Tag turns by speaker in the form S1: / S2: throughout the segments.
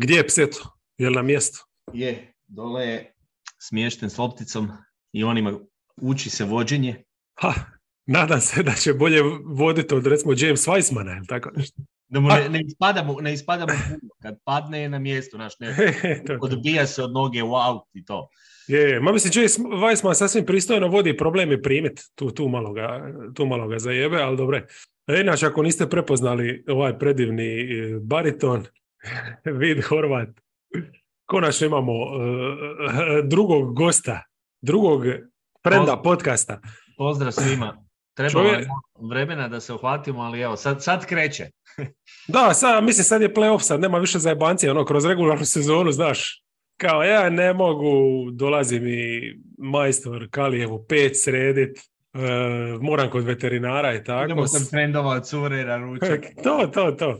S1: Gdje je Pseto? Je li na mjestu?
S2: Je, dole je smješten s lopticom i onima uči se vođenje.
S1: Ha, nadam se da će bolje voditi od recimo James Weissmana, ili tako nešto.
S2: Da mu ne, ne ispada mu, ne ispada mu puno. Kad padne je na mjestu, znaš, ne,
S1: to.
S2: odbija se od noge u aut i to.
S1: Je, je. Ma mislim, James Weissman sasvim pristojno vodi problem je primit. Tu, tu, malo ga, tu malo ga zajebe, ali dobre. E, Inače, ako niste prepoznali ovaj predivni e, bariton, vid Horvat, konačno imamo e, drugog gosta, drugog frenda
S2: Pozdrav.
S1: podcasta.
S2: Pozdrav svima. Treba
S1: Čovjek-
S2: vremena da se uhvatimo, ali evo, sad, sad kreće.
S1: Da, sad, mislim, sad je playoff, sad nema više zajebancije, ono, kroz regularnu sezonu, znaš, kao ja ne mogu, dolazi mi majstor Kalijevu pet sredit, e, moram kod veterinara i tako.
S2: Idemo sam trendova cure na ručak.
S1: to, to, to.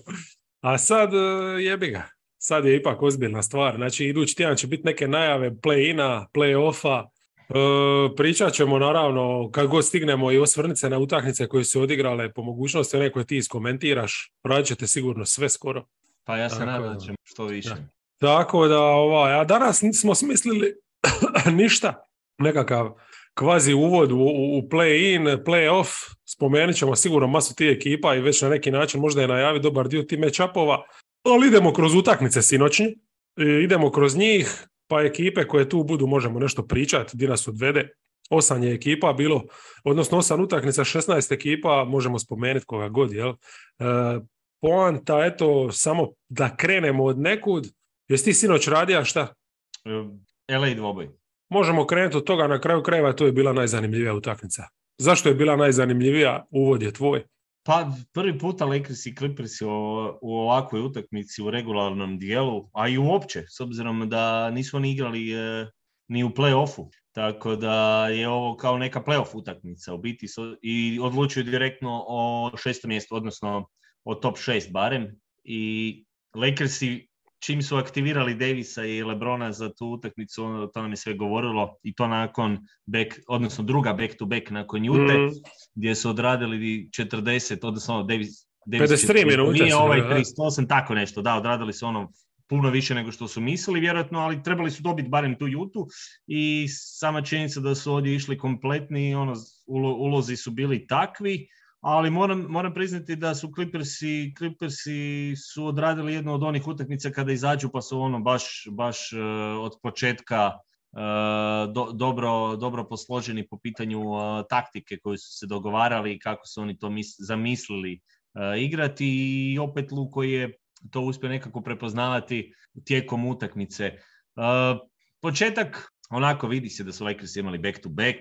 S1: A sad e, jebi ga. Sad je ipak ozbiljna stvar. Znači, idući tjedan će biti neke najave play-ina, play-offa. E, pričat ćemo naravno kad god stignemo i osvrnit se na utakmice koje su odigrale po mogućnosti one koje ti iskomentiraš. Radit ćete sigurno sve skoro.
S2: Pa ja se nadam
S1: da.
S2: da ćemo što više.
S1: Da. Tako da, ovaj, a danas nismo smislili ništa. Nekakav kvazi uvod u, u, play-in, play-off. Spomenut ćemo sigurno masu tih ekipa i već na neki način možda je najavi dobar dio tih match-upova. Ali idemo kroz utakmice sinoćnje. Idemo kroz njih, pa ekipe koje tu budu možemo nešto pričati, di nas odvede. Osam je ekipa bilo, odnosno osam utakmica, 16 ekipa, možemo spomenuti koga god, jel? E, poanta, eto, samo da krenemo od nekud. Jesi ti sinoć radija šta?
S2: E, LA dvoboj.
S1: Možemo krenuti od toga, na kraju krajeva to je bila najzanimljivija utakmica. Zašto je bila najzanimljivija? Uvod je tvoj.
S2: Pa prvi puta Lakers i Clippers u, ovakvoj utakmici u regularnom dijelu, a i uopće, s obzirom da nismo ni igrali e, ni u play-offu. Tako da je ovo kao neka play-off utakmica u biti i odlučuju direktno o šestom mjestu, odnosno o top šest barem. I Lakersi čim su aktivirali Davisa i Lebrona za tu utakmicu, ono, to nam je sve govorilo i to nakon back, odnosno druga back to back nakon Jute
S1: Mm.
S2: gdje su odradili 40, odnosno Davis, Davis
S1: 53 minute
S2: Nije ovaj
S1: da.
S2: 38, tako nešto, da, odradili su ono puno više nego što su mislili, vjerojatno, ali trebali su dobiti barem tu jutu i sama činjenica da su ovdje išli kompletni, ono, ulo- ulozi su bili takvi, ali moram, moram priznati da su Clippersi, Clippersi su odradili jednu od onih utakmica kada izađu pa su ono baš, baš eh, od početka eh, do- dobro, dobro posloženi po pitanju eh, taktike koju su se dogovarali i kako su oni to mis- zamislili igrati i opet Luko je to uspio nekako prepoznavati tijekom utakmice. Početak, onako vidi se da su Lakers imali back to back,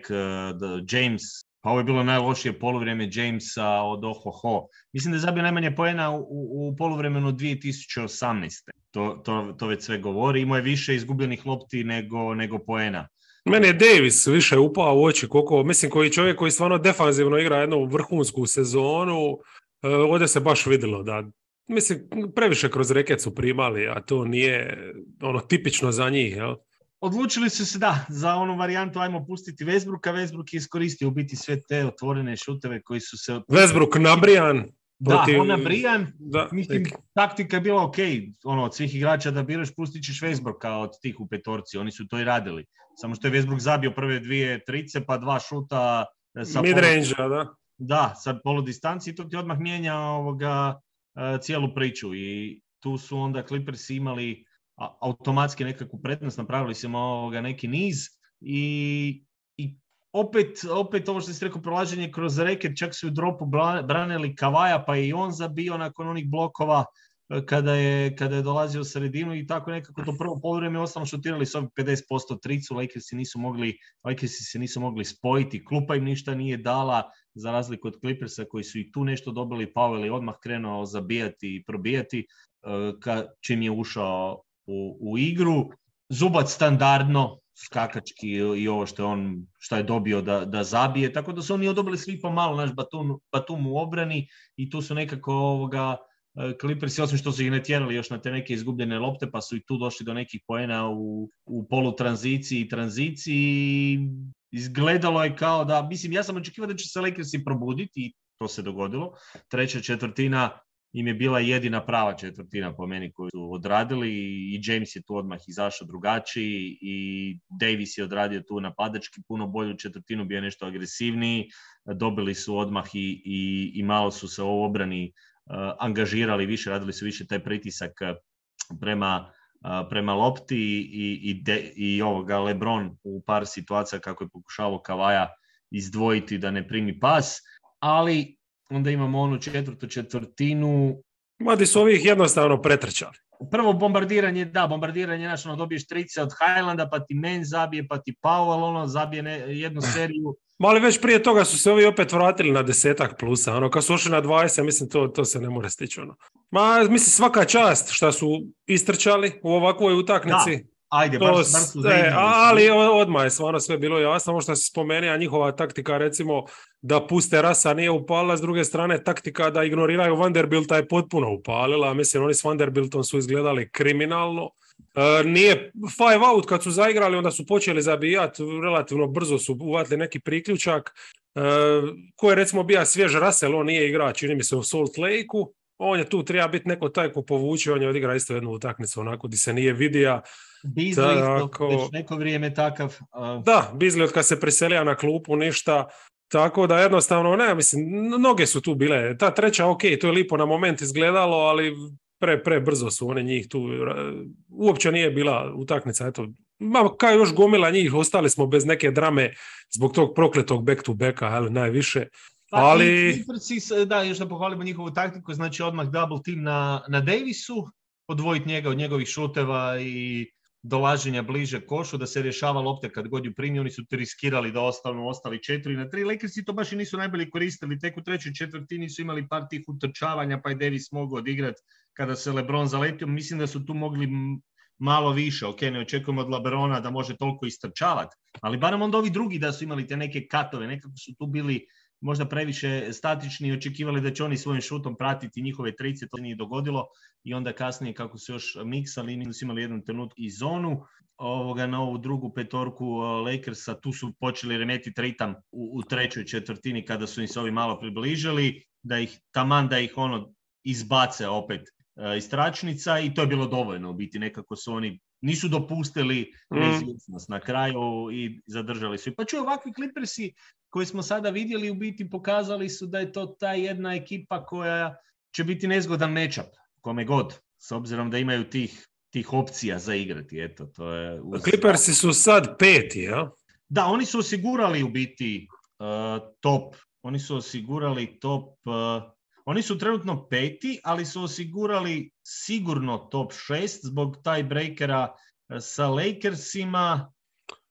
S2: da James, pa ovo je bilo najlošije poluvrijeme Jamesa od Ohoho. Mislim da je zabio najmanje poena u, u poluvremenu 2018. To, to, to već sve govori. Imao je više izgubljenih lopti nego, nego poena.
S1: Meni je Davis više upao u oči, koliko, mislim, koji čovjek koji stvarno defanzivno igra jednu vrhunsku sezonu, e, ovdje se baš vidjelo da, mislim, previše kroz reket su primali, a to nije ono tipično za njih, jel?
S2: Odlučili su se da, za onu varijantu ajmo pustiti Westbrooka. Westbrook je iskoristio u biti sve te otvorene šuteve koji su se...
S1: Westbrook nabrijan.
S2: Da,
S1: protiv-
S2: ona Brian,
S1: Da,
S2: Mislim, taktika je bila ok, ono, od svih igrača da biraš, pustit ćeš Westbrooka od tih u petorci, oni su to i radili. Samo što je Westbrook zabio prve dvije trice, pa dva šuta e, sa
S1: mid-range, da.
S2: da, sa polu distanci, to ti odmah mijenja ovoga, e, cijelu priču i tu su onda Clippers imali automatski nekakvu prednost, napravili im ovoga neki niz i, i opet, opet ovo što si rekao, prolaženje kroz reket, čak su u dropu bra- branili Kavaja, pa i on zabio nakon onih blokova e, kada je, kada je dolazio u sredinu i tako nekako to prvo poluvreme ostalo šutirali su ovih 50% tricu, Lakersi nisu mogli, Lakersi se nisu mogli spojiti, klupa im ništa nije dala, za razliku od Clippersa koji su i tu nešto dobili, Powell je odmah krenuo zabijati i probijati, e, ka, čim je ušao u, u igru. Zubac standardno, skakački i ovo što je on što je dobio da, da zabije, tako da su oni odobili svi po malo naš Batum, Batum u obrani i tu su nekako ovoga e, Clippersi, osim što su ih natjerali još na te neke izgubljene lopte, pa su i tu došli do nekih poena u, u polutranziciji i tranziciji. Izgledalo je kao da, mislim, ja sam očekivao da će se Lakersi probuditi i to se dogodilo. Treća četvrtina im je bila jedina prava četvrtina po meni koju su odradili i James je tu odmah izašao drugačiji i Davis je odradio tu napadački puno bolju četvrtinu, bio je nešto agresivniji, dobili su odmah i, i, i malo su se u obrani uh, angažirali više, radili su više taj pritisak prema prema lopti i, i, de, i ovoga Lebron u par situacija kako je pokušavao Kavaja izdvojiti da ne primi pas, ali onda imamo onu četvrtu četvrtinu.
S1: Madi su ovih jednostavno pretrčali.
S2: Prvo bombardiranje, da, bombardiranje, znaš, ono, dobiješ trice od Highlanda, pa ti Men zabije, pa ti Powell, ono, zabije ne, jednu seriju.
S1: Mali već prije toga su se ovi opet vratili na desetak plusa, ono, kad su ušli na 20, mislim, to, to se ne more stići, ono. Ma, mislim, svaka čast što su istrčali u ovakvoj utakmici.
S2: Ajde, baš,
S1: su e, ali odmah je stvarno sve bilo jasno, ovo što se spomenuo, njihova taktika recimo da puste Rasa nije upalila, s druge strane taktika da ignoriraju Vanderbilta je potpuno upalila, mislim oni s Vanderbiltom su izgledali kriminalno. E, nije five out kad su zaigrali, onda su počeli zabijati, relativno brzo su uvatili neki priključak. E, ko je recimo bio svjež Russell, on nije igrač, čini mi se u Salt Lakeu, on je tu, treba biti neko taj ko povuče, on je odigra isto jednu utakmicu onako di se nije vidija.
S2: Bizli isto, već neko vrijeme takav.
S1: Da, Bizli od kad se preselija na klupu ništa, tako da jednostavno, ne, mislim, noge su tu bile. Ta treća, ok, to je lipo na moment izgledalo, ali pre, pre brzo su one njih tu. Uopće nije bila utakmica, eto, ma, kao još gomila njih, ostali smo bez neke drame zbog tog prokletog back to backa, ali najviše.
S2: Pa ali... da, još da pohvalimo njihovu taktiku, znači odmah double team na, na Davisu, odvojiti njega od njegovih šuteva i dolaženja bliže košu, da se rješava lopte kad god ju primi, oni su to riskirali da ostanu ostali četiri na tri. Lakersi to baš i nisu najbolje koristili, tek u trećoj četvrtini su imali par tih utrčavanja, pa je Davis mogao odigrati kada se Lebron zaletio. Mislim da su tu mogli malo više, ok, ne očekujemo od Lebrona da može toliko istrčavati, ali barem onda ovi drugi da su imali te neke katove, nekako su tu bili možda previše statični i očekivali da će oni svojim šutom pratiti njihove trice, to nije dogodilo. I onda kasnije kako su još miksali, nisu imali jednu trenutku i zonu ovoga, na ovu drugu petorku Lakersa, tu su počeli remetiti ritam u, u trećoj četvrtini kada su im se ovi malo približili, da ih taman da ih ono izbace opet iz tračnica i to je bilo dovoljno u biti nekako su oni nisu dopustili mm. na kraju i zadržali su. Pa čuj, ovakvi Clippersi koji smo sada vidjeli u biti pokazali su da je to ta jedna ekipa koja će biti nezgodan mečap, kome god, s obzirom da imaju tih, tih opcija za igrati. Eto, to je
S1: uz... Clippersi su sad peti, ja?
S2: Da, oni su osigurali u biti uh, top, oni su osigurali top, uh, oni su trenutno peti, ali su osigurali sigurno top šest zbog taj breakera uh, sa Lakersima,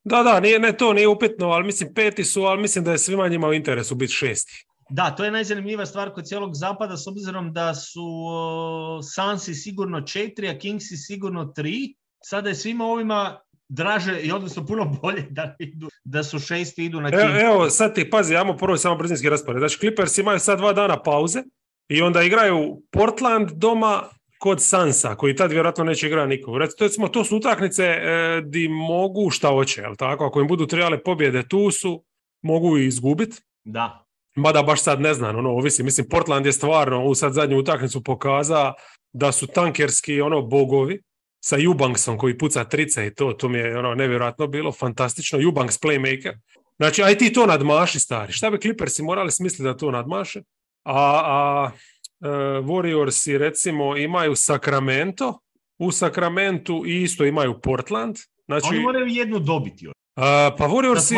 S1: da, da, nije, ne to nije upitno, ali mislim peti su, ali mislim da je svima njima u interesu biti šesti.
S2: Da, to je najzanimljiva stvar kod cijelog zapada, s obzirom da su uh, Sansi sigurno četiri, a Kingsi sigurno tri. Sada je svima ovima draže i odnosno puno bolje da, idu, da su šesti idu na Kings.
S1: Evo, evo sad ti pazi, ajmo prvo samo brzinski raspored. Znači Clippers imaju sad dva dana pauze i onda igraju Portland doma, kod Sansa, koji tad vjerojatno neće igrati niko. Recimo, to su utakmice e, di mogu šta hoće, jel tako? Ako im budu trebale pobjede tu su, mogu i izgubiti.
S2: Da.
S1: Mada baš sad ne znam, ono, ovisi. Mislim, Portland je stvarno u sad zadnju utakmicu pokaza da su tankerski ono bogovi sa Eubanksom koji puca trice i to, to mi je ono nevjerojatno bilo, fantastično. Eubanks playmaker. Znači, aj ti to nadmaši, stari. Šta bi Clippersi morali smisliti da to nadmaše? A, a E, Warriorsi recimo imaju Sacramento, u Sacramentu isto imaju Portland. Znači,
S2: Oni moraju jednu dobiti. Uh,
S1: pa Warriorsi...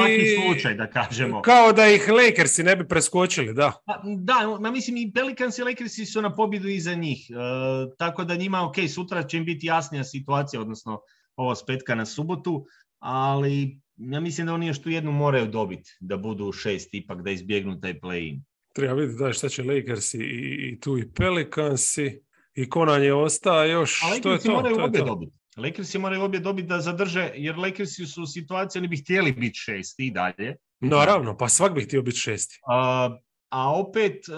S2: slučaj, da kažemo.
S1: Kao da ih Lakersi ne bi preskočili, da.
S2: Pa, da, ma mislim i Pelicans i Lakersi su na pobjedu iza njih. Uh, tako da njima, ok, sutra će im biti jasnija situacija, odnosno ovo spetka na subotu, ali ja mislim da oni još tu jednu moraju dobiti, da budu šest ipak, da izbjegnu taj play-in.
S1: Treba vidjeti da šta će Lakersi i, i tu i Pelicansi i ko nam je ostaje još.
S2: A što je to? moraju to obje dobiti. Lakersi moraju obje dobiti da zadrže, jer Lakersi su u situaciji, oni bi htjeli biti šesti i dalje.
S1: Naravno, pa svak bi htio biti šesti.
S2: A, a opet, uh,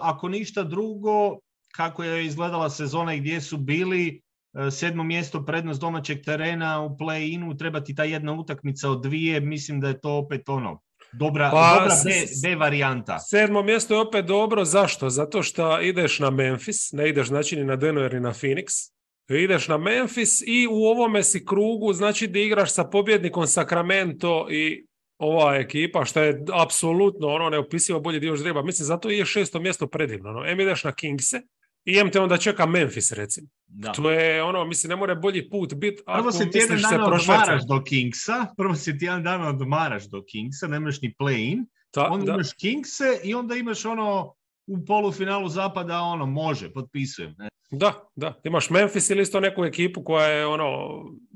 S2: ako ništa drugo, kako je izgledala sezona i gdje su bili, uh, sedmo mjesto prednost domaćeg terena u play-inu, treba ti ta jedna utakmica od dvije, mislim da je to opet ono, dobra,
S1: Pa,
S2: dobra B, B varijanta.
S1: Sedmo mjesto je opet dobro, zašto? Zato što ideš na Memphis, ne ideš znači ni na Denver ni na Phoenix. Ideš na Memphis i u ovome si krugu, znači da igraš sa pobjednikom Sacramento i ova ekipa, što je apsolutno ono neopisivo bolji dio ždrijeba. Mislim, zato i je šesto mjesto predivno. No. Em ideš na Kingse i em te onda čeka Memphis, recimo.
S2: Da.
S1: To je ono, mislim, ne more bolji put biti ako
S2: Prvo se
S1: se
S2: dana
S1: prošvercati.
S2: odmaraš do Kingsa, prvo se tjedan dana odmaraš do Kingsa, nemaš ni play-in,
S1: Ta-
S2: onda
S1: da.
S2: imaš Kingse i onda imaš ono u polufinalu zapada ono može, potpisujem. Ne?
S1: Da, da. Imaš Memphis ili isto neku ekipu koja je ono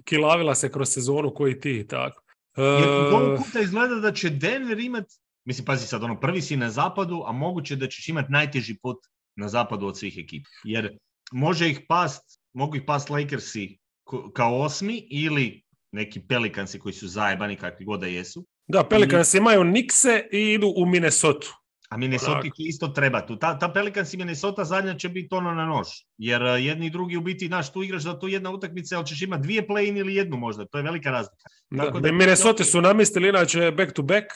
S1: kilavila se kroz sezonu koji ti tako. E,
S2: Jer ovog puta izgleda da će Denver imat, mislim pazi sad, ono prvi si na zapadu, a moguće da ćeš imat najteži put na zapadu od svih ekipa. Jer može ih past, mogu ih past Lakersi kao osmi ili neki Pelikansi koji su zajebani kakvi god da jesu.
S1: da, Pelicans imaju Nikse i idu u Minnesota.
S2: A Minnesota će isto treba tu. Ta, ta Pelicans i Minnesota zadnja će biti ono na nož. Jer uh, jedni i drugi u biti, znaš, tu igraš za to jedna utakmica, ali ćeš imati dvije play-in ili jednu možda. To je velika razlika.
S1: Da.
S2: Tako da-
S1: Minnesota su namistili inače back to back.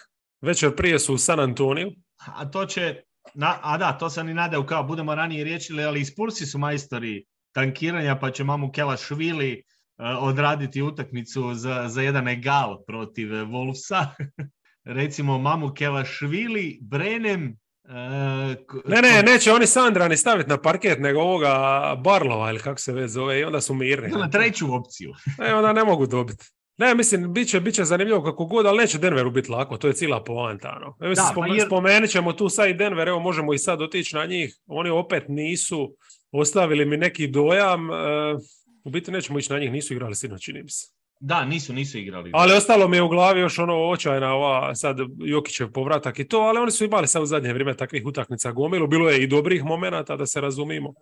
S1: Večer prije su u San Antoniju.
S2: A to će, na, a da, to sam i nadao kao budemo ranije riječili, ali i Spursi su majstori tankiranja, pa će mamu Kelašvili uh, odraditi utakmicu za, za jedan egal protiv Wolvesa. Recimo mamu Kelašvili, Brenem, uh,
S1: Ne, ne, neće oni Sandra ni staviti na parket, nego ovoga Barlova ili kako se već zove i onda su mirni.
S2: na treću opciju.
S1: E, onda ne mogu dobiti. Ne, mislim, bit će, bit će zanimljivo kako god, ali neće Denveru biti lako, to je cijela poanta. Ano. E, mislim,
S2: Da, pa
S1: spomen-
S2: jer-
S1: spomenut ćemo tu sad i Denver, evo možemo i sad otići na njih. Oni opet nisu ostavili mi neki dojam, e, u biti nećemo ići na njih, nisu igrali sinoć, čini mi se.
S2: Da, nisu, nisu igrali.
S1: Ali ostalo mi je u glavi još ono očajna ova sad Jokićev povratak i to, ali oni su imali sad u zadnje vrijeme takvih utakmica gomilu, bilo je i dobrih momenata da se razumimo.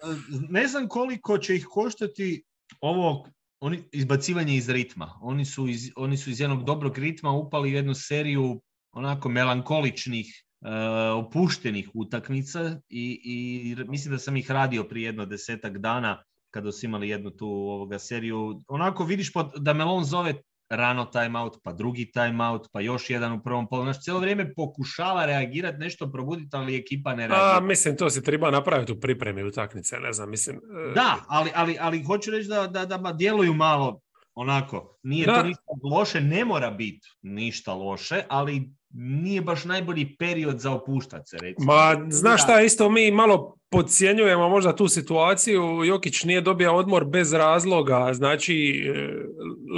S2: ne znam koliko će ih koštati ovo oni, izbacivanje iz ritma. Oni su iz, oni su iz jednog dobrog ritma upali u jednu seriju onako melankoličnih, e, opuštenih utakmica i, i mislim da sam ih radio prije jedno desetak dana kada su imali jednu tu ovoga seriju. Onako vidiš pod, da Melon zove rano timeout, pa drugi timeout, pa još jedan u prvom polu. Znači, cijelo vrijeme pokušava reagirati, nešto probuditi, ali ekipa ne reagira.
S1: A, mislim, to se treba napraviti u pripremi utakmice, ne znam, mislim... e,
S2: Da, ali, ali, ali hoću reći da, da, da djeluju malo onako. Nije
S1: Da.
S2: to ništa loše, ne mora biti ništa loše, ali nije baš najbolji period za opuštat se, recimo.
S1: Ma, znaš šta, isto mi malo podcjenjujemo možda tu situaciju, Jokić nije dobio odmor bez razloga, znači e,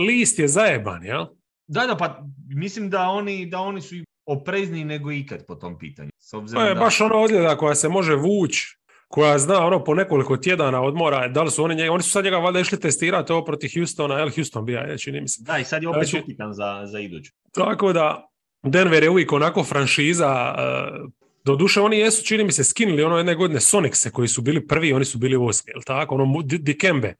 S1: list je zajeban, jel?
S2: Da, da, pa mislim da oni, da oni su oprezniji nego ikad po tom pitanju. S
S1: To
S2: obzirom
S1: je
S2: da...
S1: baš ono ozljeda koja se može vući, koja zna ono po nekoliko tjedana odmora, da li su oni, njega- oni su sad njega valjda išli testirati ovo protiv Houstona, jel Houston bija, je, čini mi se.
S2: Da, i sad je opet
S1: Znači-
S2: upitan za, za iduću.
S1: Tako da, Denver je uvijek onako franšiza, e, doduše oni jesu, čini mi se, skinuli ono jedne godine Sonixe koji su bili prvi, oni su bili osmi, jel tako? Ono Dikembe e,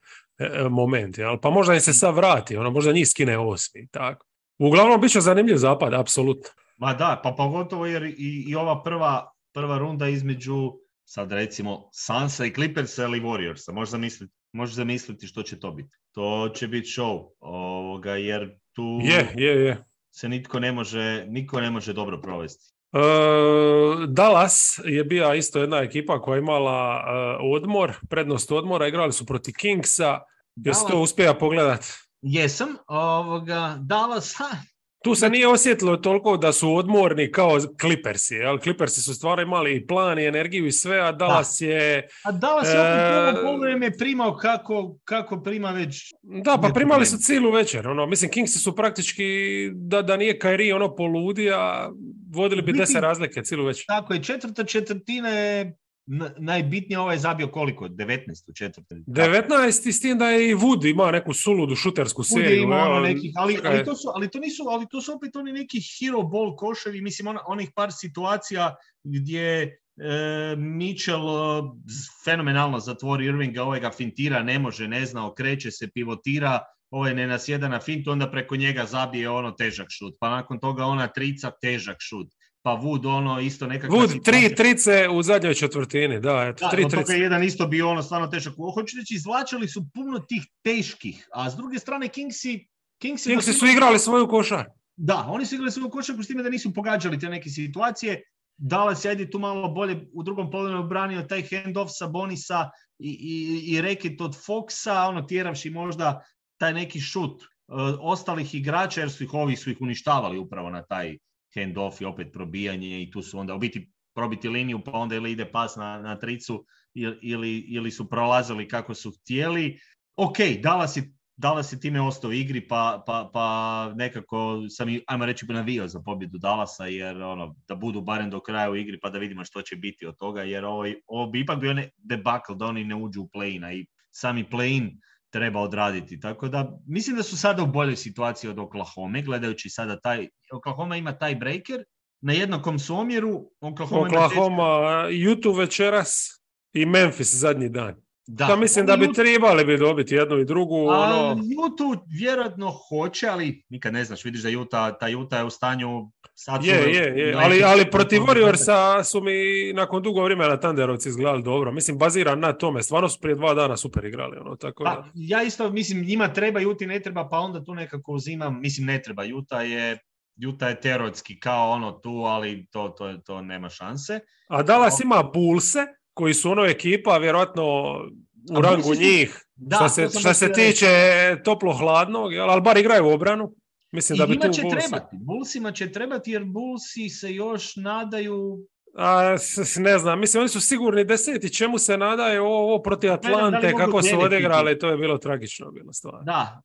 S1: e, moment, jel? Pa možda im se sad vrati, ono možda njih skine osmi, tako. Uglavnom, bit će zanimljiv zapad, apsolutno.
S2: Ma da, pa pogotovo jer i, i ova prva, prva runda između sad recimo Sansa i Clippersa ili Warriorsa, možeš zamisliti, možeš zamisliti što će to biti. To će biti show, ovoga, jer tu
S1: Je, je, je.
S2: se nitko ne može, niko ne može dobro provesti.
S1: E, Dallas je bila isto jedna ekipa koja je imala e, odmor, prednost odmora, igrali su protiv Kingsa, jesi to uspija pogledat?
S2: Jesam, ovoga, Dallas, ha,
S1: Tu se nije osjetilo toliko da su odmorni kao Clippersi, jel? Clippersi su stvarno imali i plan i energiju i sve, a Dallas je...
S2: a Dallas je opet
S1: E,
S2: poluvreme primao kako, kako prima već
S1: Da, pa primali su cijelu večer. Ono, mislim, Kingsi su praktički, da, da nije Kyrie ono poludija, vodili bi deset razlike cijelu večer.
S2: tako je. Četvrta četvrtina je najbitnije, ovaj je zabio koliko? 19 u četvrtini.
S1: 19 i s tim da je i Wood ima neku suludu šutersku
S2: je
S1: seriju.
S2: imao ono nekih, ali, ali, to su, ali, to nisu, ali to su opet oni neki hero ball koševi, mislim ona, onih par situacija gdje e, Mitchell e, fenomenalno zatvori Irvinga, ovaj ga fintira, ne može, ne zna, okreće se, pivotira, ovaj ne nasjeda na fintu, onda preko njega zabije ono težak šut, pa nakon toga ona trica, težak šut, pa Wood ono isto nekakva
S1: Wood, tri trice u zadnjoj četvrtini, da, eto,
S2: Da,
S1: tri
S2: od toga je jedan isto bio ono stvarno težak. Hoću reći, izvlačili su puno tih teških, a s druge strane Kingsi, Kingsi,
S1: Kingsi su igrali svoju košar.
S2: Da, oni su igrali svoju košarku s time da nisu pogađali te neke situacije. Dallas je tu malo bolje u drugom polovremenu obranio taj handoff sa Bonisa i, i, i reket od Foxa, ono tjeravši možda taj neki šut uh, ostalih igrača, jer su ih ovi su ih uništavali upravo na taj handoff i opet probijanje i tu su onda u biti probiti liniju pa onda ili ide pas na, na tricu ili, ili su prolazili kako su htjeli. Ok, Dallas je Dallas je time ostao igri, pa, pa, pa nekako sam, ajmo reći, navio za pobjedu Dallasa, jer ono, da budu barem do kraja u igri, pa da vidimo što će biti od toga, jer ovo, ovo bi ipak bio ne debakl da oni ne uđu u play i sami play treba odraditi. Tako da mislim da su sada u boljoj situaciji od Oklahoma, gledajući sada taj, Oklahoma ima taj breaker, na jednakom su omjeru.
S1: Oklahoma, Oklahoma YouTube večeras i Memphis zadnji dan. Da, mislim da bi trebali bi dobiti jednu i drugu. Ono...
S2: Jutu vjerojatno hoće, ali nikad ne znaš, vidiš da Juta, ta Juta je u stanju
S1: sad je, je, je. Ali, ali protiv Warriorsa su mi nakon dugo vremena Tanderovci izgledali dobro. Mislim, baziran na tome. Stvarno su prije dva dana super igrali. Ono, tako
S2: pa, ja isto mislim, njima treba, Juti ne treba, pa onda tu nekako uzimam. Mislim, ne treba. Juta je Juta je terotski kao ono tu, ali to, to, to nema šanse.
S1: A Dallas ima pulse, koji su ono ekipa, vjerojatno u rangu njih, da, što se, što se tiče toplo-hladnog, ali bar igraju u obranu. Mislim I da bi tu
S2: će trebati, Bullsima će trebati jer Bullsi se još nadaju
S1: a, ne znam, mislim, oni su sigurni deseti, čemu se nadaju ovo, protiv Atlante, kako su odigrali, to je bilo tragično, bilo stvar.
S2: Da,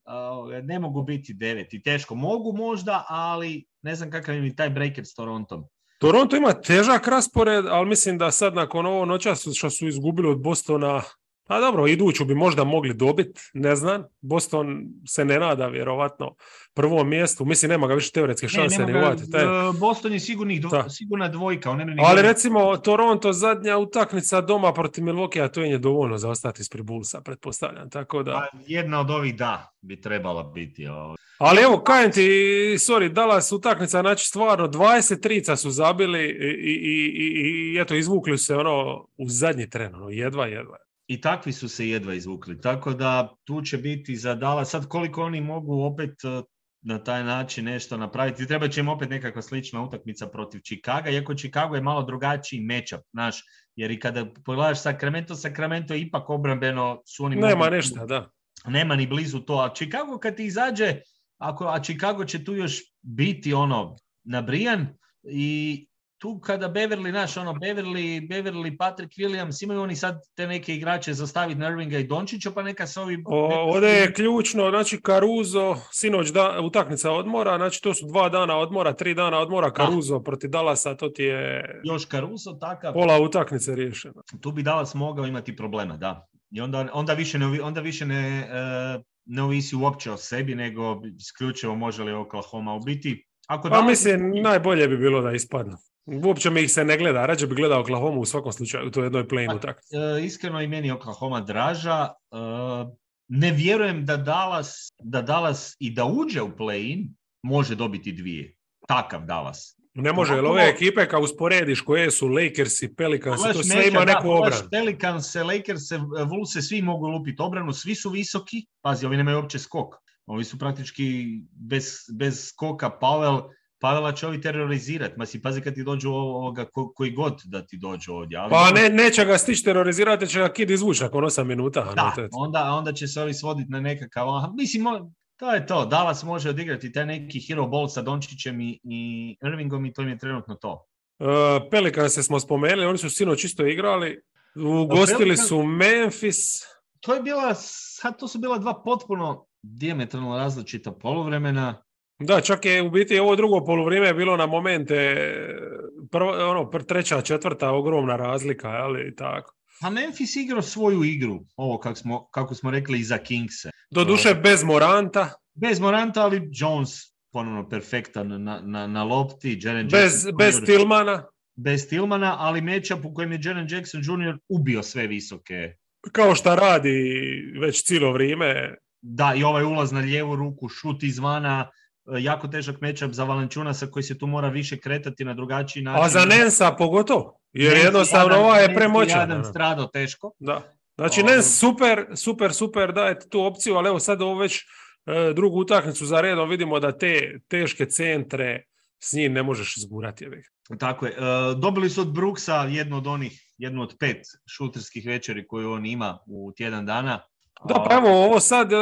S2: ne mogu biti deveti, teško. Mogu možda, ali ne znam kakav im je taj breaker s Torontom.
S1: Toronto ima težak raspored, ali mislim da sad nakon ovo noća što su izgubili od Bostona, pa dobro, iduću bi možda mogli dobiti, ne znam. Boston se ne nada vjerovatno prvom mjestu. Mislim, nema ga više teoretske šanse ne,
S2: ni Taj... Boston je sigurnih sigurna dvojka. On ne
S1: Ali recimo, Toronto zadnja utakmica doma protiv Milwaukee, a to je dovoljno za ostati ispred Bullsa, pretpostavljam. Tako da...
S2: Pa jedna od ovih da, bi trebala biti. Ovaj.
S1: Ali evo, kajem ti, sorry, Dallas utakmica, znači stvarno 23 su zabili i, i, i, i eto, izvukli se ono u zadnji tren, ono, jedva, jedva.
S2: I takvi su se jedva izvukli. Tako da tu će biti za Dallas. Sad koliko oni mogu opet e, na taj način nešto napraviti. Treba će im opet nekakva slična utakmica protiv Chicaga, iako Chicago je malo drugačiji matchup, naš, jer i kada pogledaš Sacramento, Sacramento je ipak obrambeno su oni...
S1: Nema ništa, da.
S2: Nema ni blizu to, a Chicago kad ti izađe, ako, a Chicago će tu još biti ono nabrijan i tu kada Beverly, naš ono, Beverly, Beverly, Patrick Williams, imaju oni sad te neke igrače zastaviti na Irvinga i Dončića, pa neka se ovi...
S1: ovdje je ključno, znači Caruso, sinoć da, utakmica odmora, znači to su dva dana odmora, tri dana odmora, Caruso protiv Dallasa, to ti je...
S2: Još Caruso, takav...
S1: Pola utakmice riješeno.
S2: Tu bi Dallas mogao imati problema, da. I onda, onda više ne, onda više ne, e, ne ovisi uopće o sebi, nego isključivo može li Oklahoma ubiti.
S1: Ako pa mislim, najbolje bi bilo da ispadnu. Uopće mi ih se ne gleda, rađe bi gledao Oklahoma u svakom slučaju, to je jednoj play
S2: tak. E, iskreno i meni Oklahoma draža. E, ne vjerujem da Dallas, da Dallas i da uđe u play-in može dobiti dvije. Takav Dallas.
S1: Ne može, jer ove ekipe kao usporediš koje su Lakers i Pelicans, to sve ima neku obranu.
S2: Pelicans, Lakers, Vulse, svi mogu lupiti obranu, svi su visoki, pazi, ovi nemaju uopće skok. Ovi su praktički bez, bez skoka Pavel, Pavela će ovi terorizirati. Ma si pazi kad ti dođu ovoga, ko, koji god da ti dođu ovdje.
S1: Ali pa ne, neće ga stići terorizirati, će ga kid izvući nakon 8 minuta.
S2: Da, onda, onda će se ovi svoditi na nekakav... Mislim, to je to. Dallas može odigrati taj neki hero ball sa Dončićem i, i Irvingom i to im je trenutno to.
S1: Uh, se smo spomenuli, oni su sino čisto igrali. Ugostili su Memphis.
S2: To je bila, sad to su bila dva potpuno diametralno različita polovremena.
S1: Da, čak je u biti ovo drugo poluvrijeme je bilo na momente prvo, ono, treća, četvrta ogromna razlika, ali tako.
S2: A Memphis igrao svoju igru, ovo kako smo, kako smo rekli i za Kingse.
S1: Doduše bez Moranta.
S2: Bez Moranta, ali Jones ponovno perfektan na, na, na lopti. Jaren
S1: bez, Jackson, bez Tilmana.
S2: Bez Tilmana, ali meča u kojem je Jaren Jackson Jr. ubio sve visoke.
S1: Kao šta radi već cijelo vrijeme.
S2: Da, i ovaj ulaz na lijevu ruku, šut izvana, E, jako težak matchup za Valenčunasa koji se tu mora više kretati na drugačiji način.
S1: A za Nensa pogotovo, jer jednostavno ova je premoćan.
S2: Adam strado teško.
S1: Da. Znači Nens super, super, super daje tu opciju, ali evo sad ovo već e, drugu utakmicu za redom vidimo da te teške centre s njim ne možeš izgurati.
S2: Tako je. E, dobili su od Brooksa jednu od onih, jednu od pet šuterskih večeri koju on ima u tjedan dana.
S1: Da, pa evo, ovo sad, e,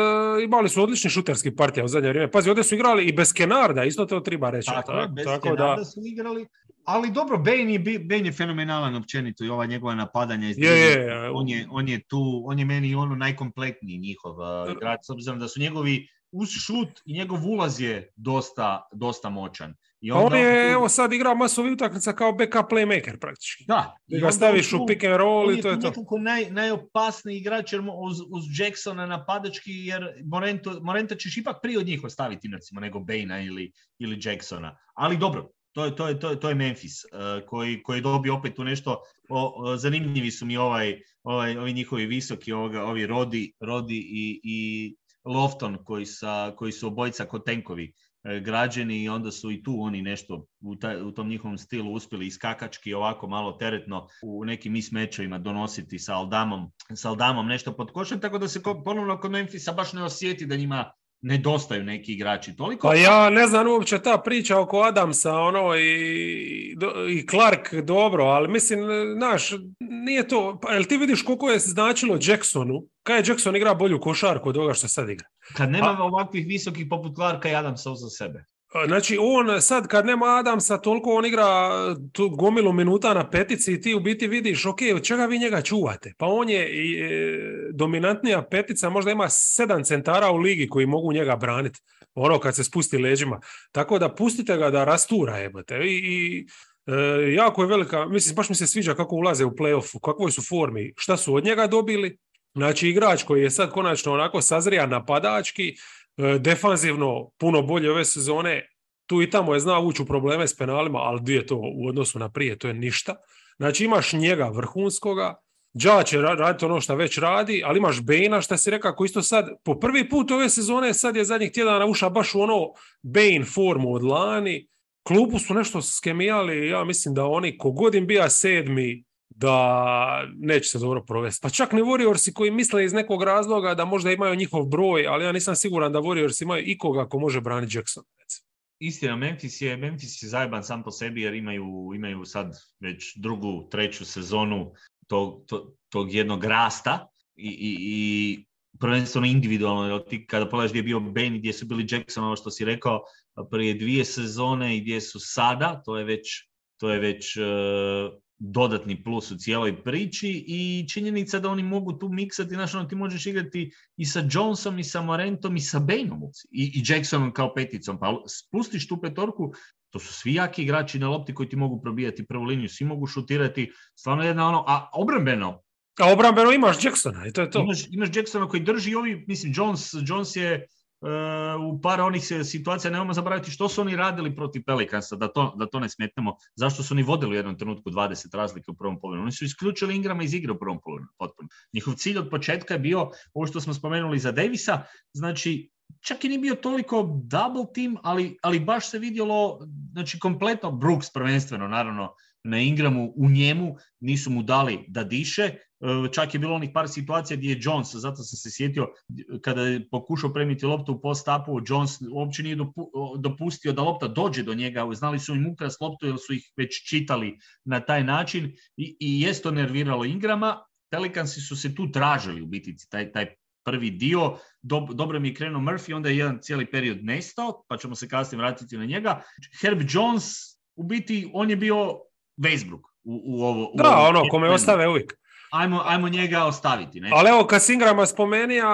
S1: imali su odlični šuterski partija u zadnje vrijeme. Pazi, ovdje su igrali i bez Kenarda, isto to treba reći.
S2: Tako, tako, bez tako da... su igrali, ali dobro, Bane je, Bane je fenomenalan općenito i ova njegova napadanja.
S1: Je, je,
S2: on, je, on je tu, on je meni ono najkompletniji njihov uh, igrač, s obzirom da su njegovi uz šut i njegov ulaz je dosta, dosta moćan.
S1: I onda, on je, evo sad igra masu utakmica kao backup playmaker praktički.
S2: Da.
S1: I ga staviš u pick and roll i to je to.
S2: nekako naj, najopasniji igrač jer uz, uz Jacksona napadački jer Morento, Morenta ćeš ipak prije od njih ostaviti recimo nego Bejna ili, ili Jacksona. Ali dobro, to je, to je, to je, to je Memphis uh, koji, koji dobi opet tu nešto. O, zanimljivi su mi ovaj, ovaj, ovi njihovi visoki, ovoga, ovi Rodi, Rodi i, i Lofton koji, sa, koji su obojica kod tenkovi građeni i onda su i tu oni nešto u, taj, u tom njihovom stilu uspjeli iskakački ovako malo teretno u nekim mismečovima donositi sa Aldamom, sa Aldamom nešto pod košem, tako da se ponovno kod Memphisa baš ne osjeti da njima nedostaju neki igrači toliko.
S1: Pa ja ne znam uopće ta priča oko Adamsa ono i, i Clark dobro, ali mislim, znaš, nije to, pa jel ti vidiš koliko je značilo Jacksonu, kaj je Jackson igra bolju košarku od ovoga što sad igra?
S2: Kad nema A... ovakvih visokih poput Clarka i Adamsa za sebe.
S1: Znači, on sad kad nema Adamsa, toliko on igra tu gomilu minuta na petici i ti u biti vidiš, ok, od čega vi njega čuvate? Pa on je e, dominantnija petica, možda ima sedam centara u ligi koji mogu njega braniti, ono kad se spusti leđima. Tako da pustite ga da rastura jebate. I, i e, jako je velika, mislim, baš mi se sviđa kako ulaze u play-offu, kakvoj su formi, šta su od njega dobili. Znači, igrač koji je sad konačno onako sazrija napadački, E, defanzivno puno bolje ove sezone. Tu i tamo je znao ući u probleme s penalima, ali gdje je to u odnosu na prije, to je ništa. Znači imaš njega vrhunskoga, Đa će raditi ono što već radi, ali imaš Bejna što si rekao, koji isto sad, po prvi put ove sezone, sad je zadnjih tjedana uša baš u ono Bane formu od lani. Klubu su nešto skemijali, ja mislim da oni, kogod im bija sedmi, da neće se dobro provesti. Pa čak ni Warriorsi koji misle iz nekog razloga da možda imaju njihov broj, ali ja nisam siguran da Warriors imaju ikoga ko može braniti Jackson.
S2: Istina, Memphis je, Memphis je zajeban sam po sebi jer imaju, imaju sad već drugu, treću sezonu tog, tog, tog jednog rasta i, i, i prvenstveno individualno, ti kada pogledaš gdje je bio Ben gdje su bili Jackson, ovo što si rekao, prije dvije sezone i gdje su sada, to je već, to je već uh, dodatni plus u cijeloj priči i činjenica da oni mogu tu miksati, znaš, ono, ti možeš igrati i sa Johnsom i sa Morentom i sa Bainom i, i Jacksonom kao peticom, pa spustiš tu petorku, to su svi jaki igrači na lopti koji ti mogu probijati prvu liniju, svi mogu šutirati, stvarno jedna ono, a obrambeno,
S1: a obrambeno imaš Jacksona i to je to.
S2: Imaš, imaš Jacksona koji drži ovi, mislim, Jones, Jones je u par onih situacija nemojmo zaboraviti što su oni radili protiv Pelikansa, da to, da to ne smetnemo. Zašto su oni vodili u jednom trenutku 20 razlike u prvom polovremenu? Oni su isključili Ingrama iz igre u prvom polovremenu, potpuno. Njihov cilj od početka je bio, ovo što smo spomenuli za Davisa, znači čak i nije bio toliko double team, ali, ali baš se vidjelo, znači kompletno Brooks prvenstveno, naravno, na Ingramu u njemu, nisu mu dali da diše, čak je bilo onih par situacija gdje je Jones, zato sam se sjetio, kada je pokušao premiti loptu u post-upu, Jones uopće nije dopustio da lopta dođe do njega, znali su im ukras loptu jer su ih već čitali na taj način i, i jest to nerviralo Ingrama. Pelicansi su se tu tražili u biti taj, taj prvi dio, dobro mi je krenuo Murphy, onda je jedan cijeli period nestao, pa ćemo se kasnije vratiti na njega. Herb Jones, u biti, on je bio Westbrook u, u ovo. U
S1: da, ono, kome ostave uvijek.
S2: Ajmo, ajmo njega ostaviti.
S1: Ne? Ali evo, kad Singrama spomenija,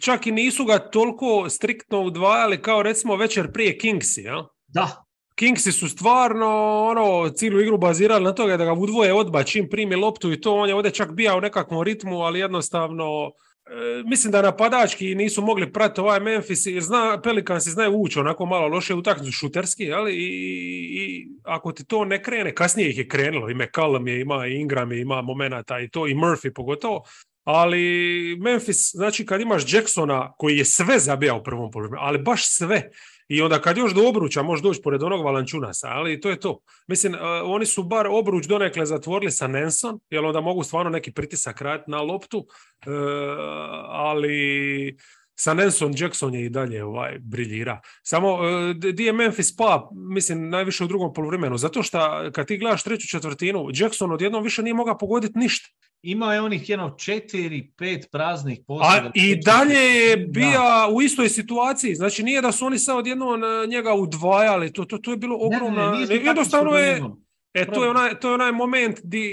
S1: čak i nisu ga toliko striktno udvajali kao recimo večer prije Kingsi, ja?
S2: Da.
S1: Kingsi su stvarno ono, cijelu igru bazirali na toga da ga udvoje odba čim primi loptu i to on je ovdje čak bija u nekakvom ritmu, ali jednostavno mislim da napadački nisu mogli pratiti ovaj Memphis jer zna, Pelicans znaju ući onako malo loše utakmicu šuterski, ali i, i, ako ti to ne krene, kasnije ih je krenulo, i McCallum je ima, i Ingram je ima momenata i to, i Murphy pogotovo, ali Memphis, znači kad imaš Jacksona koji je sve zabijao u prvom polovremenu, ali baš sve, i onda kad još do obruča može doći pored onog Valančunasa, ali to je to. Mislim, uh, oni su bar obruč donekle zatvorili sa Nenson, jer onda mogu stvarno neki pritisak raditi na loptu, uh, ali sa Nelson Jackson je i dalje ovaj, briljira. Samo di je Memphis pa, mislim, najviše u drugom poluvremenu, zato što kad ti gledaš treću četvrtinu, Jackson odjednom više nije mogao pogoditi ništa.
S2: Imao je onih jedno četiri, pet praznih
S1: A
S2: posjeda.
S1: i dalje je bija u istoj situaciji. Znači nije da su oni sad odjednom e, njega udvajali. To, to, to je bilo
S2: tako
S1: jednostavno je...
S2: problemom.
S1: E, to je onaj, to je onaj moment di,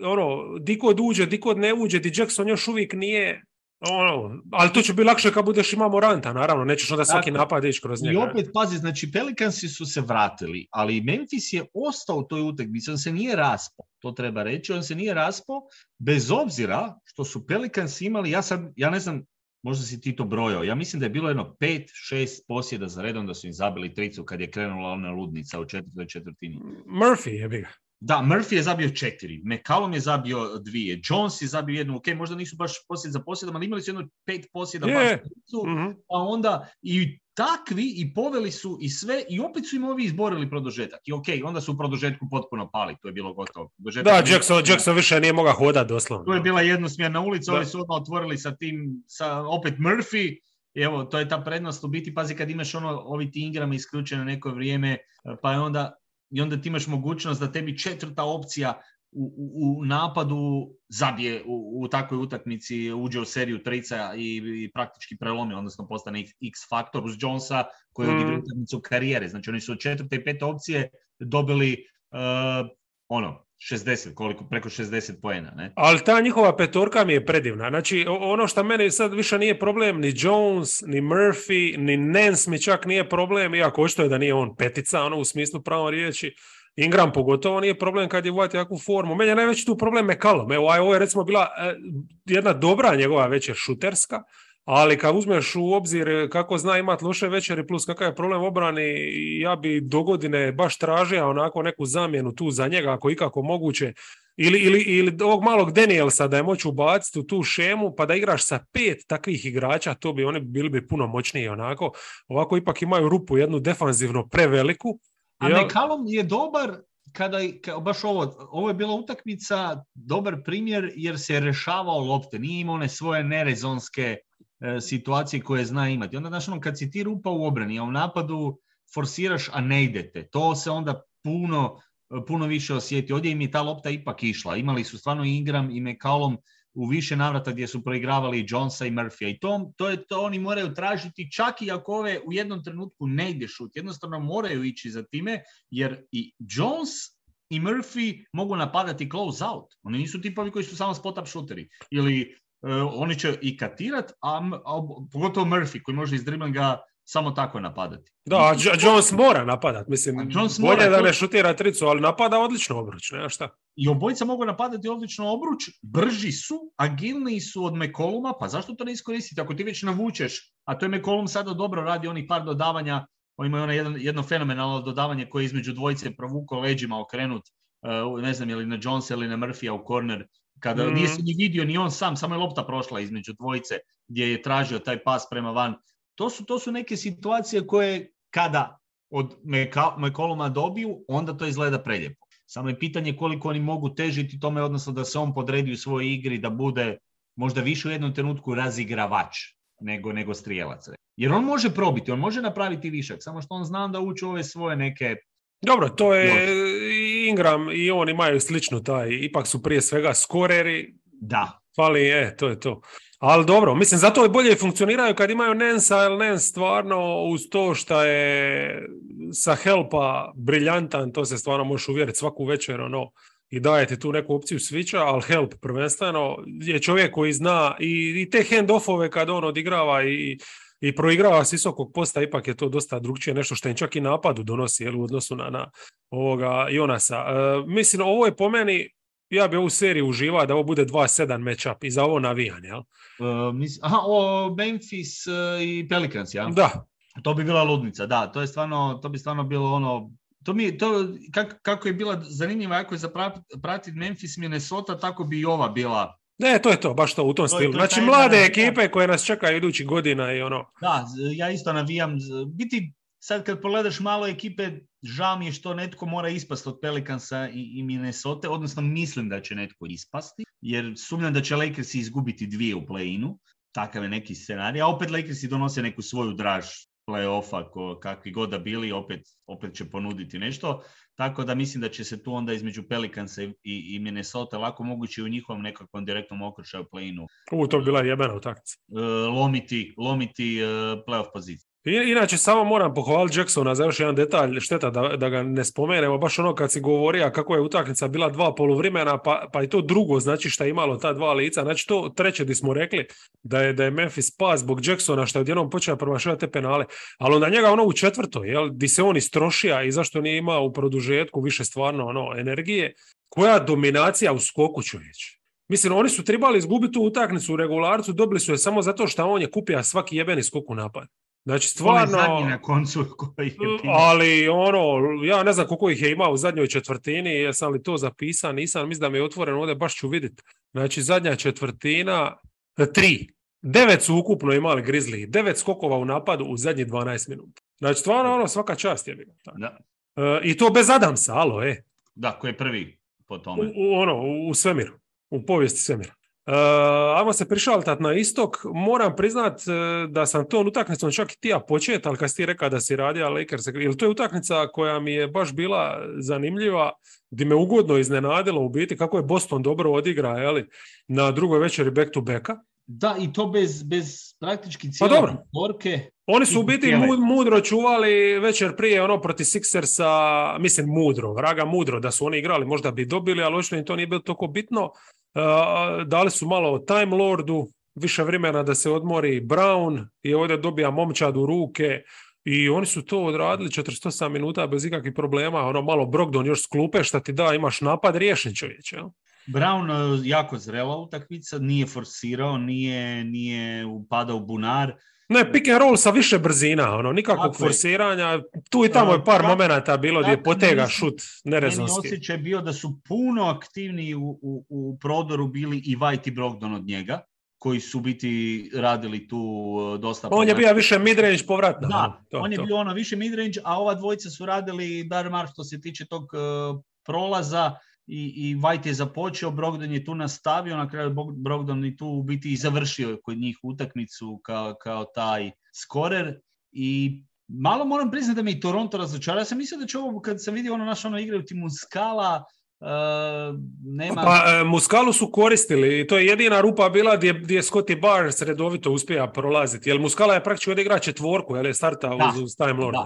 S1: e, ono, di kod uđe, di kod ne uđe, di Jackson još uvijek nije, ono, ali to će biti lakše kad budeš imao Moranta, naravno, nećeš onda svaki
S2: Tako.
S1: napad ići kroz
S2: I
S1: njega.
S2: opet, pazi, znači Pelicansi su se vratili, ali Memphis je ostao u toj utakmici, on se nije raspao, to treba reći, on se nije raspao, bez obzira što su Pelicansi imali, ja sad, ja ne znam, možda si ti to brojao, ja mislim da je bilo jedno pet, šest posjeda za redom da su im zabili tricu kad je krenula ona ludnica u četvrtoj četvrtini.
S1: Murphy je bi ga.
S2: Da, Murphy je zabio četiri, McCallum je zabio dvije, Jones je zabio jednu, ok, možda nisu baš posjed za posjedom, ali imali su jedno pet posjeda
S1: Je.
S2: baš tricu,
S1: Mhm.
S2: pa onda i takvi i poveli su i sve i opet su im ovi izborili produžetak. I ok, onda su u produžetku potpuno pali, to je bilo gotovo. Produžetak
S1: Da, Jackson, Jackson više nije mogao hodat doslovno.
S2: To je bila jednosmjerna ulica,
S1: Da.
S2: ovi su odmah otvorili sa tim, sa opet Murphy, evo, to je ta prednost u biti, pazi kad imaš ono, ovi ti Ingram isključeno neko vrijeme, pa je onda, i onda ti imaš mogućnost da tebi četvrta opcija u, u, u napadu zabije u, u takvoj utakmici, uđe u seriju trica i, i praktički prelomi, odnosno postane X, X faktor uz Jonesa koji je
S1: Mm.
S2: odigrao utakmicu karijere. Znači oni su od četvrte i pete opcije dobili uh, ono, 60, koliko, preko 60 poena, ne?
S1: Ali ta njihova petorka mi je predivna. Znači, ono što meni sad više nije problem, ni Jones, ni Murphy, ni Nance mi čak nije problem, iako očito je da nije on petica, ono u smislu pravom riječi. Ingram pogotovo nije problem kad je uvati takvu formu. Meni je najveći tu problem McCallum. Evo, ovo je recimo bila e, jedna dobra njegova večer šuterska, ali kad uzmeš u obzir kako zna imati loše večeri plus kakav je problem obrani, ja bi do godine baš tražio onako neku zamjenu tu za njega ako ikako moguće. Ili, ili, ili ovog malog Danielsa da je moći ubaciti u tu šemu pa da igraš sa pet takvih igrača, to bi oni bili bi puno moćniji onako. Ovako ipak imaju rupu jednu defanzivno preveliku.
S2: A
S1: Jel?
S2: McCallum je dobar kada, ka- baš ovo, ovo je bila utakmica, dobar primjer jer se je rešavao lopte, nije imao one svoje nerezonske situacije koje zna imati. Onda, znaš, ono, kad si ti rupa u obrani, a u napadu forsiraš, a ne idete, to se onda puno, puno više osjeti. Ovdje im je ta lopta ipak išla. Imali su stvarno Ingram i McCallum u više navrata gdje su proigravali Jonesa i Murphy. I to, to je to oni moraju tražiti čak i ako ove u jednom trenutku ne ide šut. Jednostavno moraju ići za time jer i Jones i Murphy mogu napadati close out. Oni nisu tipovi koji su samo spot up šuteri. Ili oni će i katirat, a, a pogotovo Murphy koji može iz driblinga samo tako napadati.
S1: Da, a Jo- Jones mora napadat, mislim,
S2: A Jones
S1: bolje
S2: mora,
S1: da ne šutira tricu, ali napada odlično obruč, nema šta.
S2: I obojica mogu napadati odlično obruč, brži su, agilniji su od McColluma, pa zašto to ne iskoristiti? Ako ti već navučeš, a to je McCollum sada dobro radi, onih par dodavanja, on ima ono jedno, jedno fenomenalno dodavanje koje je između dvojice provuko leđima okrenut, uh, ne znam je li na Jonesa ili na Murphy u korner, kada
S1: Mhm.
S2: nije se ni vidio ni on sam, samo je lopta prošla između dvojice gdje je tražio taj pas prema van. To su, to su neke situacije koje kada od McColluma dobiju, onda to izgleda preljepo. Samo je pitanje koliko oni mogu težiti tome, odnosno da se on podredi u svojoj igri, da bude možda više u jednom trenutku razigravač nego, nego strijelac. Jer on može probiti, on može napraviti višak, samo što on zna da uče u ove svoje neke...
S1: Dobro, to je Ingram i on imaju sličnu taj, ipak su prije svega skoreri,
S2: Da,
S1: fali, e, to je to. Ali dobro, mislim, zato je bolje funkcioniraju kad imaju Nensa, jer Nens stvarno uz to što je sa helpa briljantan, to se stvarno možeš uvjeriti svaku večer, ono, i daje ti tu neku opciju svića, ali help prvenstveno je čovjek koji zna i, i te hand-offove kad on odigrava i, i proigrava s visokog posta, ipak je to dosta drugčije, nešto što im čak i napadu donosi jel, u odnosu na, na ovoga Jonasa. E, mislim, ovo je po meni, ja bi ovu seriju uživao da ovo bude 2-7 matchup i za ovo navijanje, jel?
S2: uh, mis, aha, o Memphis uh, i Pelicans, ja?
S1: Da,
S2: To bi bila ludnica, da, to je stvarno, to bi stvarno bilo ono, to mi je, to, kak, kako je bila zanimljiva, ako je pratiti Memphis Minnesota, tako bi i ova bila.
S1: Ne, to je to, baš to u tom
S2: To
S1: stilu.
S2: to
S1: Znači, mlade ekipe koje nas čekaju idućih godina i ono,
S2: Da, ja isto navijam, biti sad kad pogledaš malo ekipe, žao mi je što netko mora ispasti od Pelicansa i, i Minnesota, odnosno mislim da će netko ispasti, jer sumnjam da će Lakers izgubiti dvije u play-inu, takav je neki scenarij, a opet Lakersi donose neku svoju draž play-offa, ko, kakvi god da bili, opet, opet će ponuditi nešto. Tako da mislim da će se tu onda između Pelicansa i, i Minnesota lako moguće u njihovom nekakvom direktnom okršaju play-inu.
S1: U, to bi bila jebena utakmica.
S2: E, lomiti, lomiti uh, playoff poziciju.
S1: Inače, samo moram pohvaliti Jacksona za još jedan detalj, šteta da, da ga ne spomenemo, baš ono kad si govorio kako je utakmica bila dva poluvremena, pa, pa i to drugo, znači šta je imalo ta dva lica, znači to treće di smo rekli da je, da je Memphis pas zbog Jacksona što je odjednom počeo promašati te penale, ali onda njega ono u četvrtoj, jel, di se on istrošija i zašto nije imao u produžetku više stvarno ono energije, koja dominacija u skoku čovječ. Mislim, oni su trebali izgubiti tu utakmicu u regularcu, dobili su je samo zato što on je kupio svaki jebeni skok napad. Znači, stvarno...
S2: na koncu koji
S1: Ali, ono, ja ne znam koliko ih je imao u zadnjoj četvrtini, jesam li to zapisao, nisam, mislim da mi je otvoren ovdje, baš ću vidjeti. Znači, zadnja četvrtina, e, tri. Devet su ukupno imali Grizzly, devet skokova u napadu u zadnjih 12 minuta. Znači, stvarno, ono, svaka čast je bilo.
S2: Da.
S1: E, I to bez Adamsa, alo, e.
S2: Da, koji je prvi po tome.
S1: U, u ono, u svemiru, u povijesti svemira. Uh, ajmo se prišaltat na istok. Moram priznat uh, da sam to utakmicom čak i ti ja počet, ali kad si ti rekao da si radio Lakers, ili to je utakmica koja mi je baš bila zanimljiva, gdje me ugodno iznenadilo u biti kako je Boston dobro odigra jeli, na drugoj večeri back to backa.
S2: Da, i to bez, bez praktički cijele
S1: pa dobro. Oni su u biti mudro čuvali večer prije ono proti Sixersa, mislim mudro, vraga mudro da su oni igrali, možda bi dobili, ali očito im to nije bilo toliko bitno dali su malo Time Lordu, više vremena da se odmori Brown i ovdje dobija momčad u ruke i oni su to odradili 48 minuta bez ikakvih problema, ono malo Brogdon još sklupe šta ti da, imaš napad, riješen čovječ. Ja?
S2: Brown e, jako zrela utakmica, nije forsirao, nije, nije upadao u bunar.
S1: Ne, pick and roll sa više brzina, ono, nikakvog forsiranja. Tu i tamo je par momenata bilo gdje potega šut nerezonski.
S2: Meni osjećaj bio da su puno aktivniji u, u, u prodoru bili i White i Brogdon od njega koji su biti radili tu uh, dosta...
S1: On je bio više midrange povratno.
S2: Da, ono, to, on je bio ono više midrange, a ova dvojica su radili Darmar što se tiče tog uh, prolaza i, i White je započeo, Brogdon je tu nastavio, na kraju Brogdon je tu u biti i završio kod njih utakmicu kao, kao taj skorer i malo moram priznati da mi i Toronto razočara. Ja sam mislio da će ovo, kad sam vidio ono naš ono igraju ti Muskala, Uh, nema...
S1: Pa, e, Muskalu su koristili i to je jedina rupa bila gdje, gdje Scotty Barnes redovito uspija prolaziti. Jer Muskala je praktično odigra četvorku, jer je starta uz, uz Time Lord.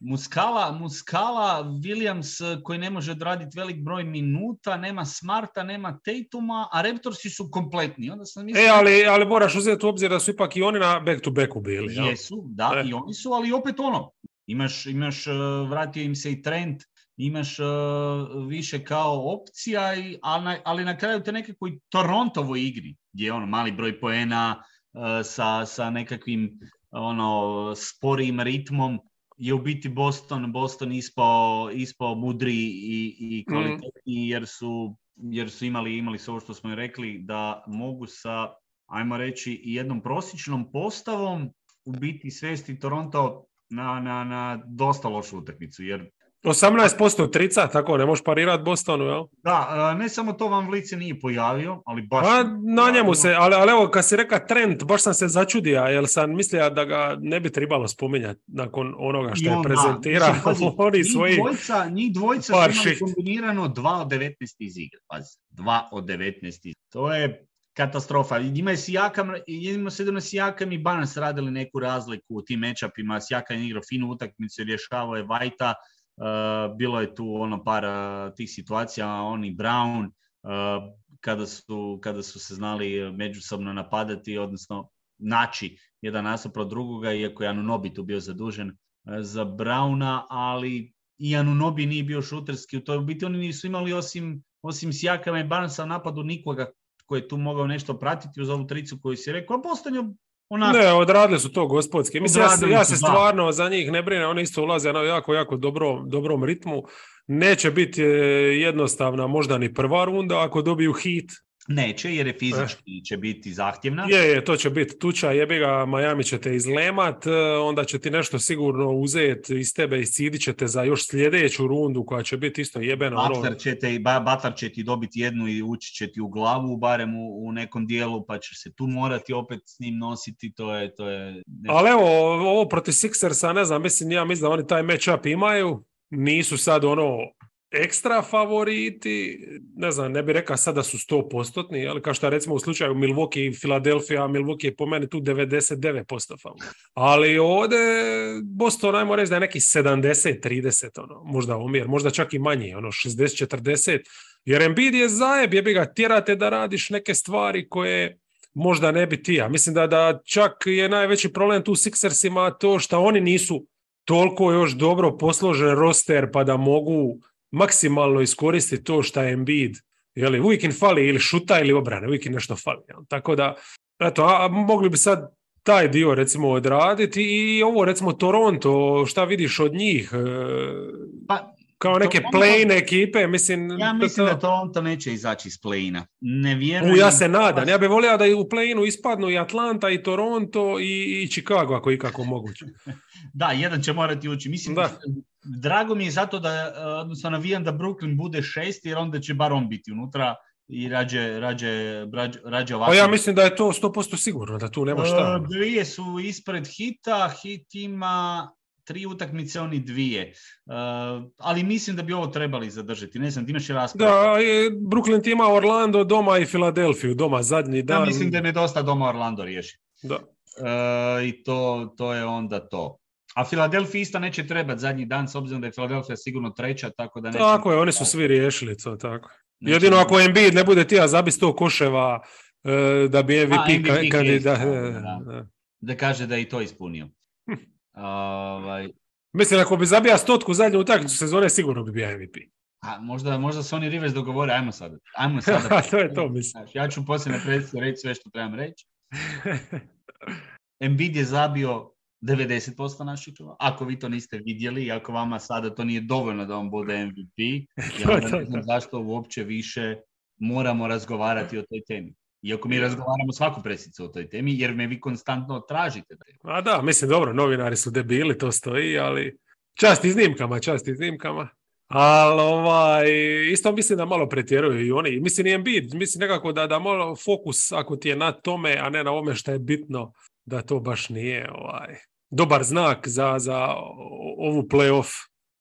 S2: Muskala, Muskala, Williams eh, koji ne može odraditi velik broj minuta, nema Smarta, nema Tatuma, a Raptorsi su kompletni. Onda sam
S1: mislio... E, ali, ali moraš uzeti u obzir da su ipak i oni na back-to-backu bili.
S2: Jesu, da, e. i oni su, ali opet ono. Imaš, imaš eh, vratio im se i trend, imaš uh, više kao opcija, i, ali, na, ali na kraju te nekakvoj Torontovoj igri, gdje je ono mali broj poena uh, sa, sa nekakvim ono sporijim ritmom, je u biti Boston, Boston ispao, ispao mudri i, i kvalitetni jer, su, jer su imali, imali sve ovo što smo rekli da mogu sa, ajmo reći, jednom prosječnom postavom u biti svesti Toronto na, na, na dosta lošu utakmicu, jer
S1: 18% trica, tako ne možeš parirati Bostonu, jel?
S2: Da, ne samo to vam lice nije pojavio, ali baš...
S1: Pa, na njemu se, ali, ali evo, kad si reka trend, baš sam se začudio, jer sam mislio da ga ne bi trebalo spominjati nakon onoga što je prezentirao. Oni
S2: svoji... Dvojca, njih dvojca su imali kombinirano 2 od 19 iz igre. Pazi, 2 od 19 To je katastrofa. Njima je Sijakam, jedino se jedino Sijakam i Barnes radili neku razliku u tim matchupima. Sijakam je igrao finu utakmicu, rješavao je Vajta, bilo je tu ono par eh, tih situacija, oni Brown, eh, kada su, kada su se znali međusobno napadati, odnosno naći jedan nasuprot drugoga, iako je Anunobi tu bio zadužen za Brauna, ali i Anunobi nije bio šuterski. U toj biti oni nisu imali osim, osim Sjakama i Barnesa napadu nikoga koji je tu mogao nešto pratiti uz ovu tricu koju si rekao, a Boston
S1: Ne, odradili su to gospodski. Mislim, ja, se, ja se stvarno za njih ne brine, oni isto ulaze na jako, jako dobrom, dobrom ritmu. Neće biti e, jednostavna možda ni prva runda ako dobiju hit.
S2: Neće, jer je fizički će biti zahtjevna.
S1: Je, je, to će biti tuča, jebi ga, Miami će te izlemat, e, onda će ti nešto sigurno uzeti iz tebe, iscidit će te za još sljedeću rundu koja će biti isto jebena. ono-
S2: Butler će, te, Ba- Butler će ti dobiti jednu i ući će ti u glavu, barem u, u nekom dijelu, pa će se tu morati opet s njim nositi, to je... To je nešto-
S1: Ali evo, ovo protiv Sixersa, ne znam, mislim, ja mislim da oni taj matchup imaju, nisu sad ono ekstra favoriti, ne znam, ne bi rekao sad da su 100%, ali kao što recimo u slučaju Milwaukee i Philadelphia, Milwaukee je po meni tu 99% favorit. Ali ovdje Boston, ajmo reći da je neki 70-30, ono, možda omjer, možda čak i manji, ono 60-40, jer Embiid je zajeb, jebi ga, tjerate da radiš neke stvari koje možda ne bi ti. Ja mislim da, da čak je najveći problem tu Sixersima to što oni nisu toliko još dobro posložen roster pa da mogu maksimalno iskoristiti to što je Embiid. Jeli, uvijek im fali ili šuta ili obrane, uvijek im nešto fali. jel? Tako da, eto, a, a mogli bi sad taj dio recimo odraditi i ovo recimo Toronto, šta vidiš od njih? E,
S2: Pa,
S1: Kao neke play ekipe, mislim...
S2: ja mislim da Toronto neće izaći iz play-ina. Ne vjerujem.
S1: U, ja se nadam. Ja bih volio da i u play ispadnu i Atlanta i Toronto i, i Chicago ako ikako moguće.
S2: Da, jedan će morati ući. Mislim,
S1: Da.
S2: Drago mi je zato da, eh, odnosno navijam da Brooklyn bude šest, jer onda će bar on biti unutra i rađe, rađe, rađe, rađe ovako.
S1: Pa ja mislim da je to 100% sigurno, da tu nema šta.
S2: E, Dvije su ispred hita, hit ima tri utakmice, oni dvije. E, ali mislim da bi ovo trebali zadržati. Ne znam, ti imaš i raspravu.
S1: Da, je, Brooklyn ti ima Orlando doma i Filadelfiju doma zadnji
S2: Ja
S1: dan.
S2: mislim da ne dosta doma Orlando riješi.
S1: Da.
S2: E, I to, to je onda to. A Philadelphia isto neće trebati zadnji dan, s obzirom da je Philadelphia sigurno treća, tako da neće...
S1: Tako je, oni su svi riješili to tako.
S2: neće-
S1: Jedino ako Embiid ne bude tija zabi 100 koševa e, da bi MVP,
S2: MVP
S1: ka- kandidat. e,
S2: da.
S1: da.
S2: Da kaže da je i to ispunio.
S1: Hm.
S2: Ovaj,
S1: Mislim, ako bi zabija stotku zadnju utakmicu sezone, sigurno bi bio MVP.
S2: a možda, možda se oni Rivers dogovore, ajmo sada. Ajmo sada.
S1: to je to, mislim.
S2: Ja ću poslije na reći sve što trebam reći. Embiid je zabio 90% naših čuva. Ako vi to niste vidjeli i ako vama sada to nije dovoljno da on bude MVP, ja ne znam zašto uopće više moramo razgovarati o toj temi. Iako mi razgovaramo svaku presicu o toj temi, jer me vi konstantno tražite. Da
S1: A da, mislim, dobro, novinari su debili, to stoji, ali čast iznimkama, čast iznimkama. Ali ovaj, isto mislim da malo pretjeruju i oni. Mislim, i Embiid, mislim nekako da, da malo fokus, ako ti je na tome, a ne na ovome što je bitno, da to baš nije ovaj, dobar znak za, za ovu playoff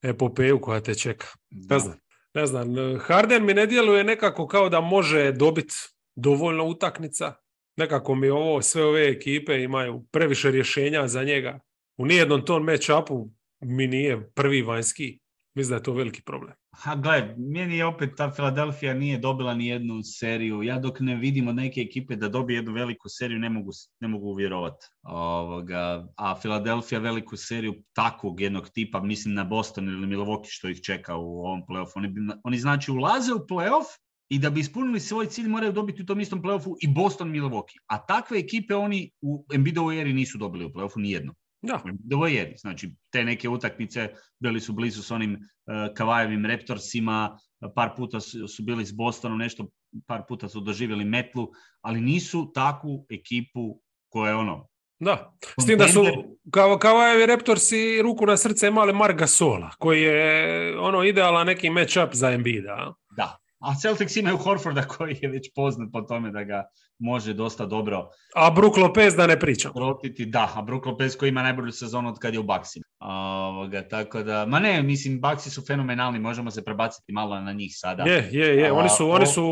S1: epopeju koja te čeka. Ne znam. Ne znam, Harden mi ne djeluje nekako kao da može dobiti dovoljno utakmica. Nekako mi ovo, sve ove ekipe imaju previše rješenja za njega. U nijednom tom match-upu mi nije prvi vanjski. Mislim da je to veliki problem.
S2: Ha, gled, meni je opet ta Philadelphia nije dobila ni jednu seriju. Ja dok ne vidim od neke ekipe da dobije jednu veliku seriju, ne mogu, ne mogu uvjerovati. Ovoga, a Philadelphia veliku seriju takvog jednog tipa, mislim na Boston ili Milwaukee što ih čeka u ovom playoffu. Oni, oni znači ulaze u playoff i da bi ispunili svoj cilj moraju dobiti u tom istom playoffu i Boston Milwaukee. A takve ekipe oni u Embiidovoj eri nisu dobili u playoffu nijedno.
S1: Da,
S2: Ovo je, znači te neke utakmice bili su blizu s onim uh, Kavajevim Raptorsima, par puta su, su bili s Bostonom, nešto, par puta su doživjeli metlu, ali nisu takvu ekipu koja je ono,
S1: da. S tim da su, kao, kao je Raptorsi ruku na srce imali Mark Gasola, koji je ono idealan neki match-up za Embiida.
S2: da. A Celtics imaju Horforda koji je već poznat po tome da ga može dosta dobro
S1: A Brook Lopez da ne pričam.
S2: rotiti. Da, a Brook Lopez koji ima najbolju sezonu od kad je u Baksima. Ovoga, tako da, ma ne, mislim, Baksi su fenomenalni, možemo se prebaciti malo na njih sada.
S1: Je, je, je. Oni
S2: A,
S1: su, oni su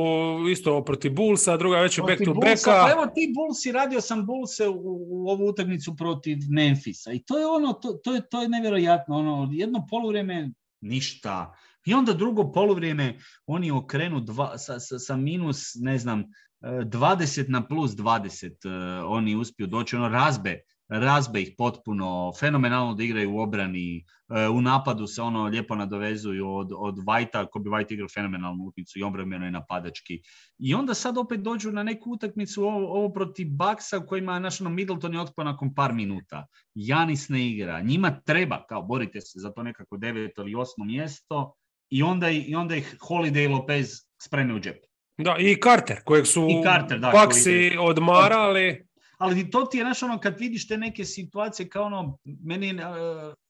S1: isto protiv Bullsa, druga već je back to backa.
S2: Pa evo ti Bullsi, radio sam Bullse u, u ovu utakmicu protiv Memfisa i to je ono, to, to, je, to je nevjerojatno, ono, jedno poluvrijeme ništa. I onda drugo poluvrijeme oni okrenu dva, sa, sa, sa minus, ne znam, eh, 20 na plus 20 eh, oni uspiju doći, ono razbe, razbe ih potpuno, fenomenalno da igraju u obrani, eh, u napadu se ono lijepo nadovezuju od, od Vajta, ko bi Vajt igrao fenomenalnu utakmicu i obrambeno i napadački. I onda sad opet dođu na neku utakmicu ovo, ovo protiv Baksa u kojima naš ono Middleton je otpao nakon par minuta. Janis ne igra. Njima treba, kao borite se za to nekako deveto ili osmo mjesto i onda, i onda ih Holiday i Lopez spreme u džep.
S1: Da, i Carter, kojeg su
S2: I Carter, da,
S1: Paksi
S2: koji-
S1: odmarali.
S2: Ali to ti je, znaš, ono, kad vidiš te neke situacije kao ono, meni e,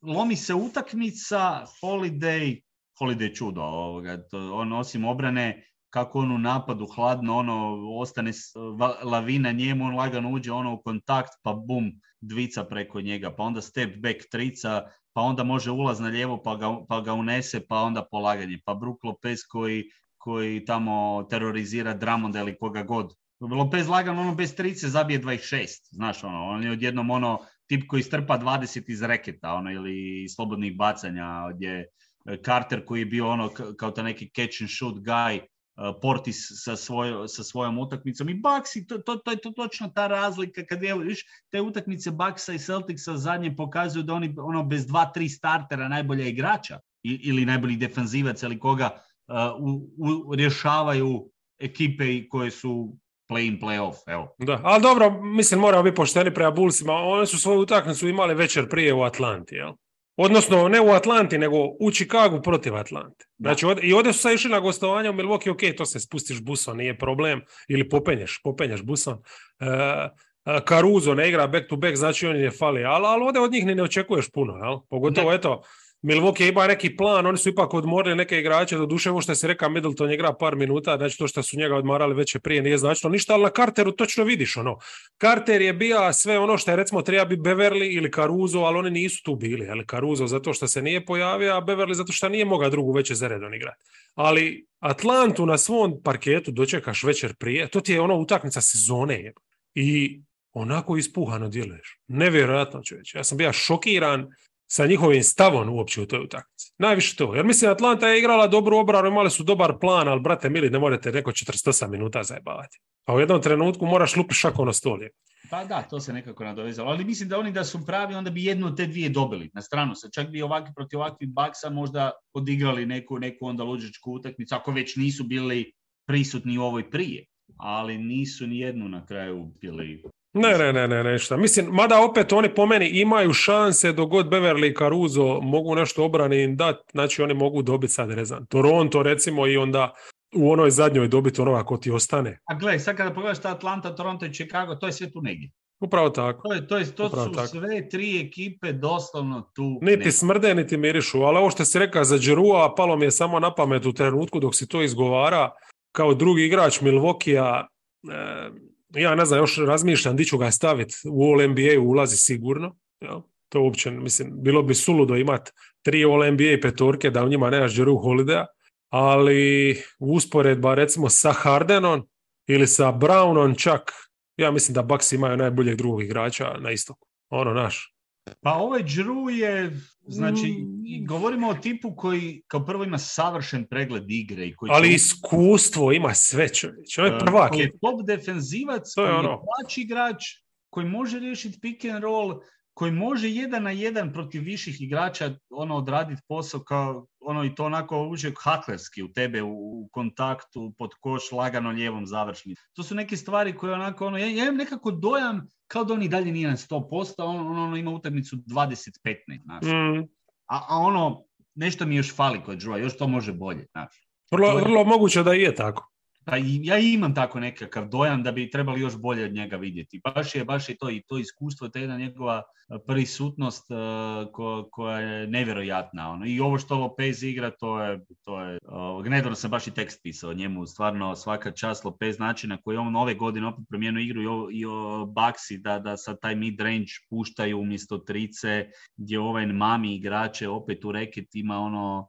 S2: lomi se utakmica, Holiday, Holiday čudo, ovoga, to, on osim obrane, kako on u napadu hladno, ono, ostane lavina njemu, on lagano uđe ono u kontakt, pa bum, dvica preko njega, pa onda step back trica, pa onda može ulaz na lijevo, pa ga, pa ga unese, pa onda polaganje, pa Brook Lopez koji, koji tamo terorizira Dramonda ili koga god. Lopez lagano ono bez trice zabije 26, znaš ono, on je odjednom ono tip koji strpa 20 iz reketa, ono, ili slobodnih bacanja, gdje e, Carter koji je bio ono kao ta neki catch and shoot guy, Portis sa, svoj, sa svojom utakmicom i Baxi, to, to, to je to točno ta razlika kad je, viš, te utakmice Baxa i Celticsa zadnje pokazuju da oni ono bez dva, tri startera najbolja igrača ili najboljih defanzivaca ili koga e, u, u, rješavaju ekipe koje su play-in, play-off, evo.
S1: Da, ali dobro, mislim, moramo biti pošteni prema Bullsima. Oni su svoju utakmicu imali večer prije u Atlanti, jel? Odnosno, ne u Atlanti, nego u Chicagu protiv Atlante. Znači, od- i ovdje su sad išli na gostovanje u Milwaukee, ok, to se spustiš busom, nije problem, ili popenješ, popenješ busom. E, e, Caruso ne igra back to back, znači on je fali, ali, ali ovdje od njih ni ne očekuješ puno, jel? Pogotovo,
S2: Ne.
S1: eto, Milwaukee ima neki plan, oni su ipak odmorili neke igrače, do duše ovo što si rekao, Middleton igra par minuta, znači to što su njega odmarali već je prije nije značilo ništa, ali na Carteru točno vidiš ono. Carter je bio sve ono što je recimo treba bi Beverly ili Caruso, ali oni nisu tu bili, ali Caruso zato što se nije pojavio, a Beverly zato što nije mogao drugu večer za redom igrati. Ali Atlantu na svom parketu dočekaš večer prije, to ti je ono utakmica sezone je. I onako ispuhano djeluješ. Nevjerojatno čovječe. Ja sam bio šokiran sa njihovim stavom uopće u toj utakmici. Najviše to. Jer mislim, Atlanta je igrala dobru obranu, imali su dobar plan, ali brate mili, ne morate neko 48 minuta zajebavati. A u jednom trenutku moraš lupiti šako na stol. je.
S2: Pa da, to se nekako nadovezalo. Ali mislim da oni da su pravi, onda bi jednu od te dvije dobili na stranu se. Čak bi ovakvi protiv ovakvih baksa možda odigrali neku, neku onda luđičku utakmicu, ako već nisu bili prisutni u ovoj prije. Ali nisu ni jednu na kraju bili.
S1: Ne, ne, ne, ne, nešto. Mislim, mada opet oni po meni imaju šanse dok god Beverly i Caruso mogu nešto obrani im dat, znači oni mogu dobiti sad, ne znam, Toronto recimo i onda u onoj zadnjoj dobiti onoga ko ti ostane.
S2: A gle, sad kada pogledaš ta Atlanta, Toronto i Chicago, to je sve tu negdje.
S1: Upravo tako.
S2: To, je, to, je, to
S1: Upravo
S2: su
S1: tako.
S2: sve tri ekipe doslovno tu.
S1: Niti
S2: negdje.
S1: smrde, niti mirišu, ali ovo što si rekao za Džerua, palo mi je samo na pamet u trenutku dok si to izgovara, kao drugi igrač Milvokija, ja ne znam, još razmišljam di ću ga staviti, u All NBA ulazi sigurno, jel? to uopće, mislim, bilo bi suludo imati tri All NBA petorke da u njima nemaš Džeru Holidaya, ali usporedba recimo sa Hardenom ili sa Brownom čak, ja mislim da Bucks imaju najboljeg drugog igrača na istoku. Ono naš.
S2: Pa ovaj Drew je, znači,
S1: Mm.
S2: govorimo o tipu koji kao prvo ima savršen pregled igre i koji
S1: Ali
S2: će-
S1: iskustvo ima sve čovječ. On je
S2: e,
S1: prvak.
S2: koji je top defenzivac,
S1: To je
S2: koji je
S1: ono.
S2: plaći igrač, koji može riješiti pick and roll, koji može jedan na jedan protiv viših igrača ono odraditi posao kao ono i to onako uđe haklerski u tebe u, u kontaktu pod koš lagano lijevom završni. To su neke stvari koje onako ono ja, ja imam nekako dojam kao da on i dalje nije na 100%, a on, on, ono ima utakmicu 20-15, znaš.
S1: Mm,
S2: A, a ono, nešto mi još fali kod Drewa, još to može bolje, znaš.
S1: vrlo, vrlo moguće da je tako.
S2: Pa ja imam tako nekakav dojam da bi trebali još bolje od njega vidjeti. Baš je, baš je to i to iskustvo, je jedna njegova e, prisutnost e, ko- koja je nevjerojatna. Ono. I ovo što Lopez igra, to je, to je uh, nedavno sam baš i tekst pisao o njemu, stvarno svaka čast Lopez način na koji on ove godine opet promijenio igru i o, i o Baxi da, da sad taj mid range puštaju umjesto trice, gdje ovaj mami igrače opet u reket ima ono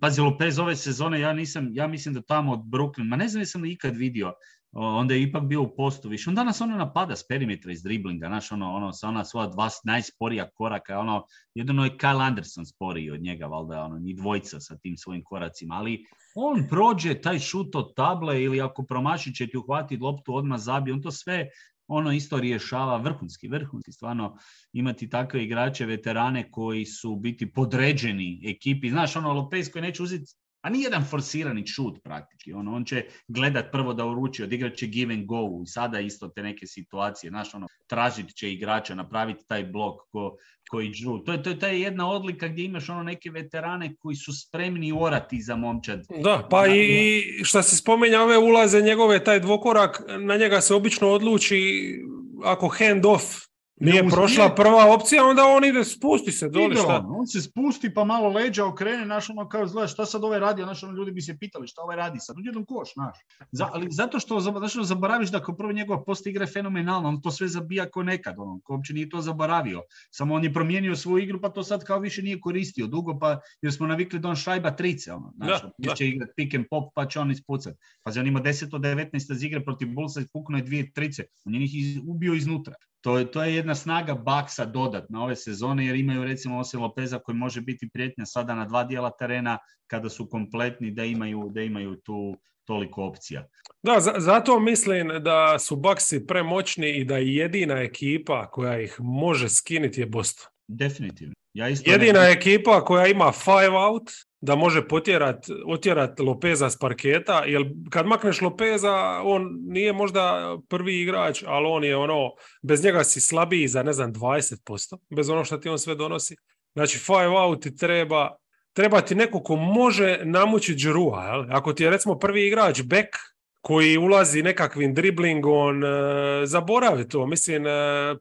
S2: pazi, Lopez ove sezone, ja nisam, ja mislim da tamo od Brooklyn, ma ne znam jesam li ikad vidio, onda je ipak bio u postu više. On danas ono napada s perimetra iz driblinga, znaš, ono, ono, sa ona svoja dva najsporija koraka, ono, jedino je Kyle Anderson sporiji od njega, valjda, ono, ni dvojca sa tim svojim koracima, ali on prođe taj šut od table ili ako promaši će ti uhvatiti loptu, odmah zabije, on to sve ono isto rješava vrhunski, vrhunski, stvarno imati takve igrače, veterane koji su biti podređeni ekipi. Znaš, ono Lopez koji neće uzeti a nije jedan forsirani šut praktički. On, on će gledat prvo da uruči, odigrat će give and go i sada isto te neke situacije. Znaš, ono, tražit će igrača, napraviti taj blok ko, koji džu. To je, to, je, to je jedna odlika gdje imaš ono neke veterane koji su spremni orati za momčad.
S1: Da, pa i što se spomenja ove ulaze njegove, taj dvokorak, na njega se obično odluči ako hand off nije prošla prva opcija, onda on ide, spusti se doli,
S2: Ide
S1: šta?
S2: on, on se spusti pa malo leđa okrene, naš ono kao zgleda šta sad ovaj radi, znaš ono ljudi bi se pitali šta ovaj radi sad, odjednom koš, znaš. Za, ali zato što, zato što zaboraviš da kao prvo njegova post igra je fenomenalna, on to sve zabija ko nekad, ono, ko uopće nije to zaboravio. Samo on je promijenio svoju igru pa to sad kao više nije koristio dugo, pa jer smo navikli da on šajba trice, ono, znaš,
S1: Da,
S2: će igrat pick and pop pa će on ispucat. Pazi, on ima 10 od 19 iz igre protiv Bullsa i puknuo je dvije trice, on je njih iz- ubio iznutra. To je, to je jedna snaga baksa dodatna ove sezone jer imaju recimo Ose Lopeza koji može biti prijetnja sada na dva dijela terena kada su kompletni da imaju, da imaju tu toliko opcija.
S1: Da, za- zato mislim da su Bucksi premoćni i da jedina ekipa koja ih može skiniti je Boston.
S2: Definitivno. Ja isto
S1: Jedina
S2: ne-
S1: ekipa koja ima five out, da može potjerat, otjerat Lopeza s parketa, jer kad makneš Lopeza, on nije možda prvi igrač, ali on je ono, bez njega si slabiji za ne znam 20%, bez ono što ti on sve donosi. Znači five out ti treba, treba ti neko ko može namučiti Džrua, jel? Ako ti je recimo prvi igrač back, koji ulazi nekakvim driblingom, e, zaboravi to. Mislim, e,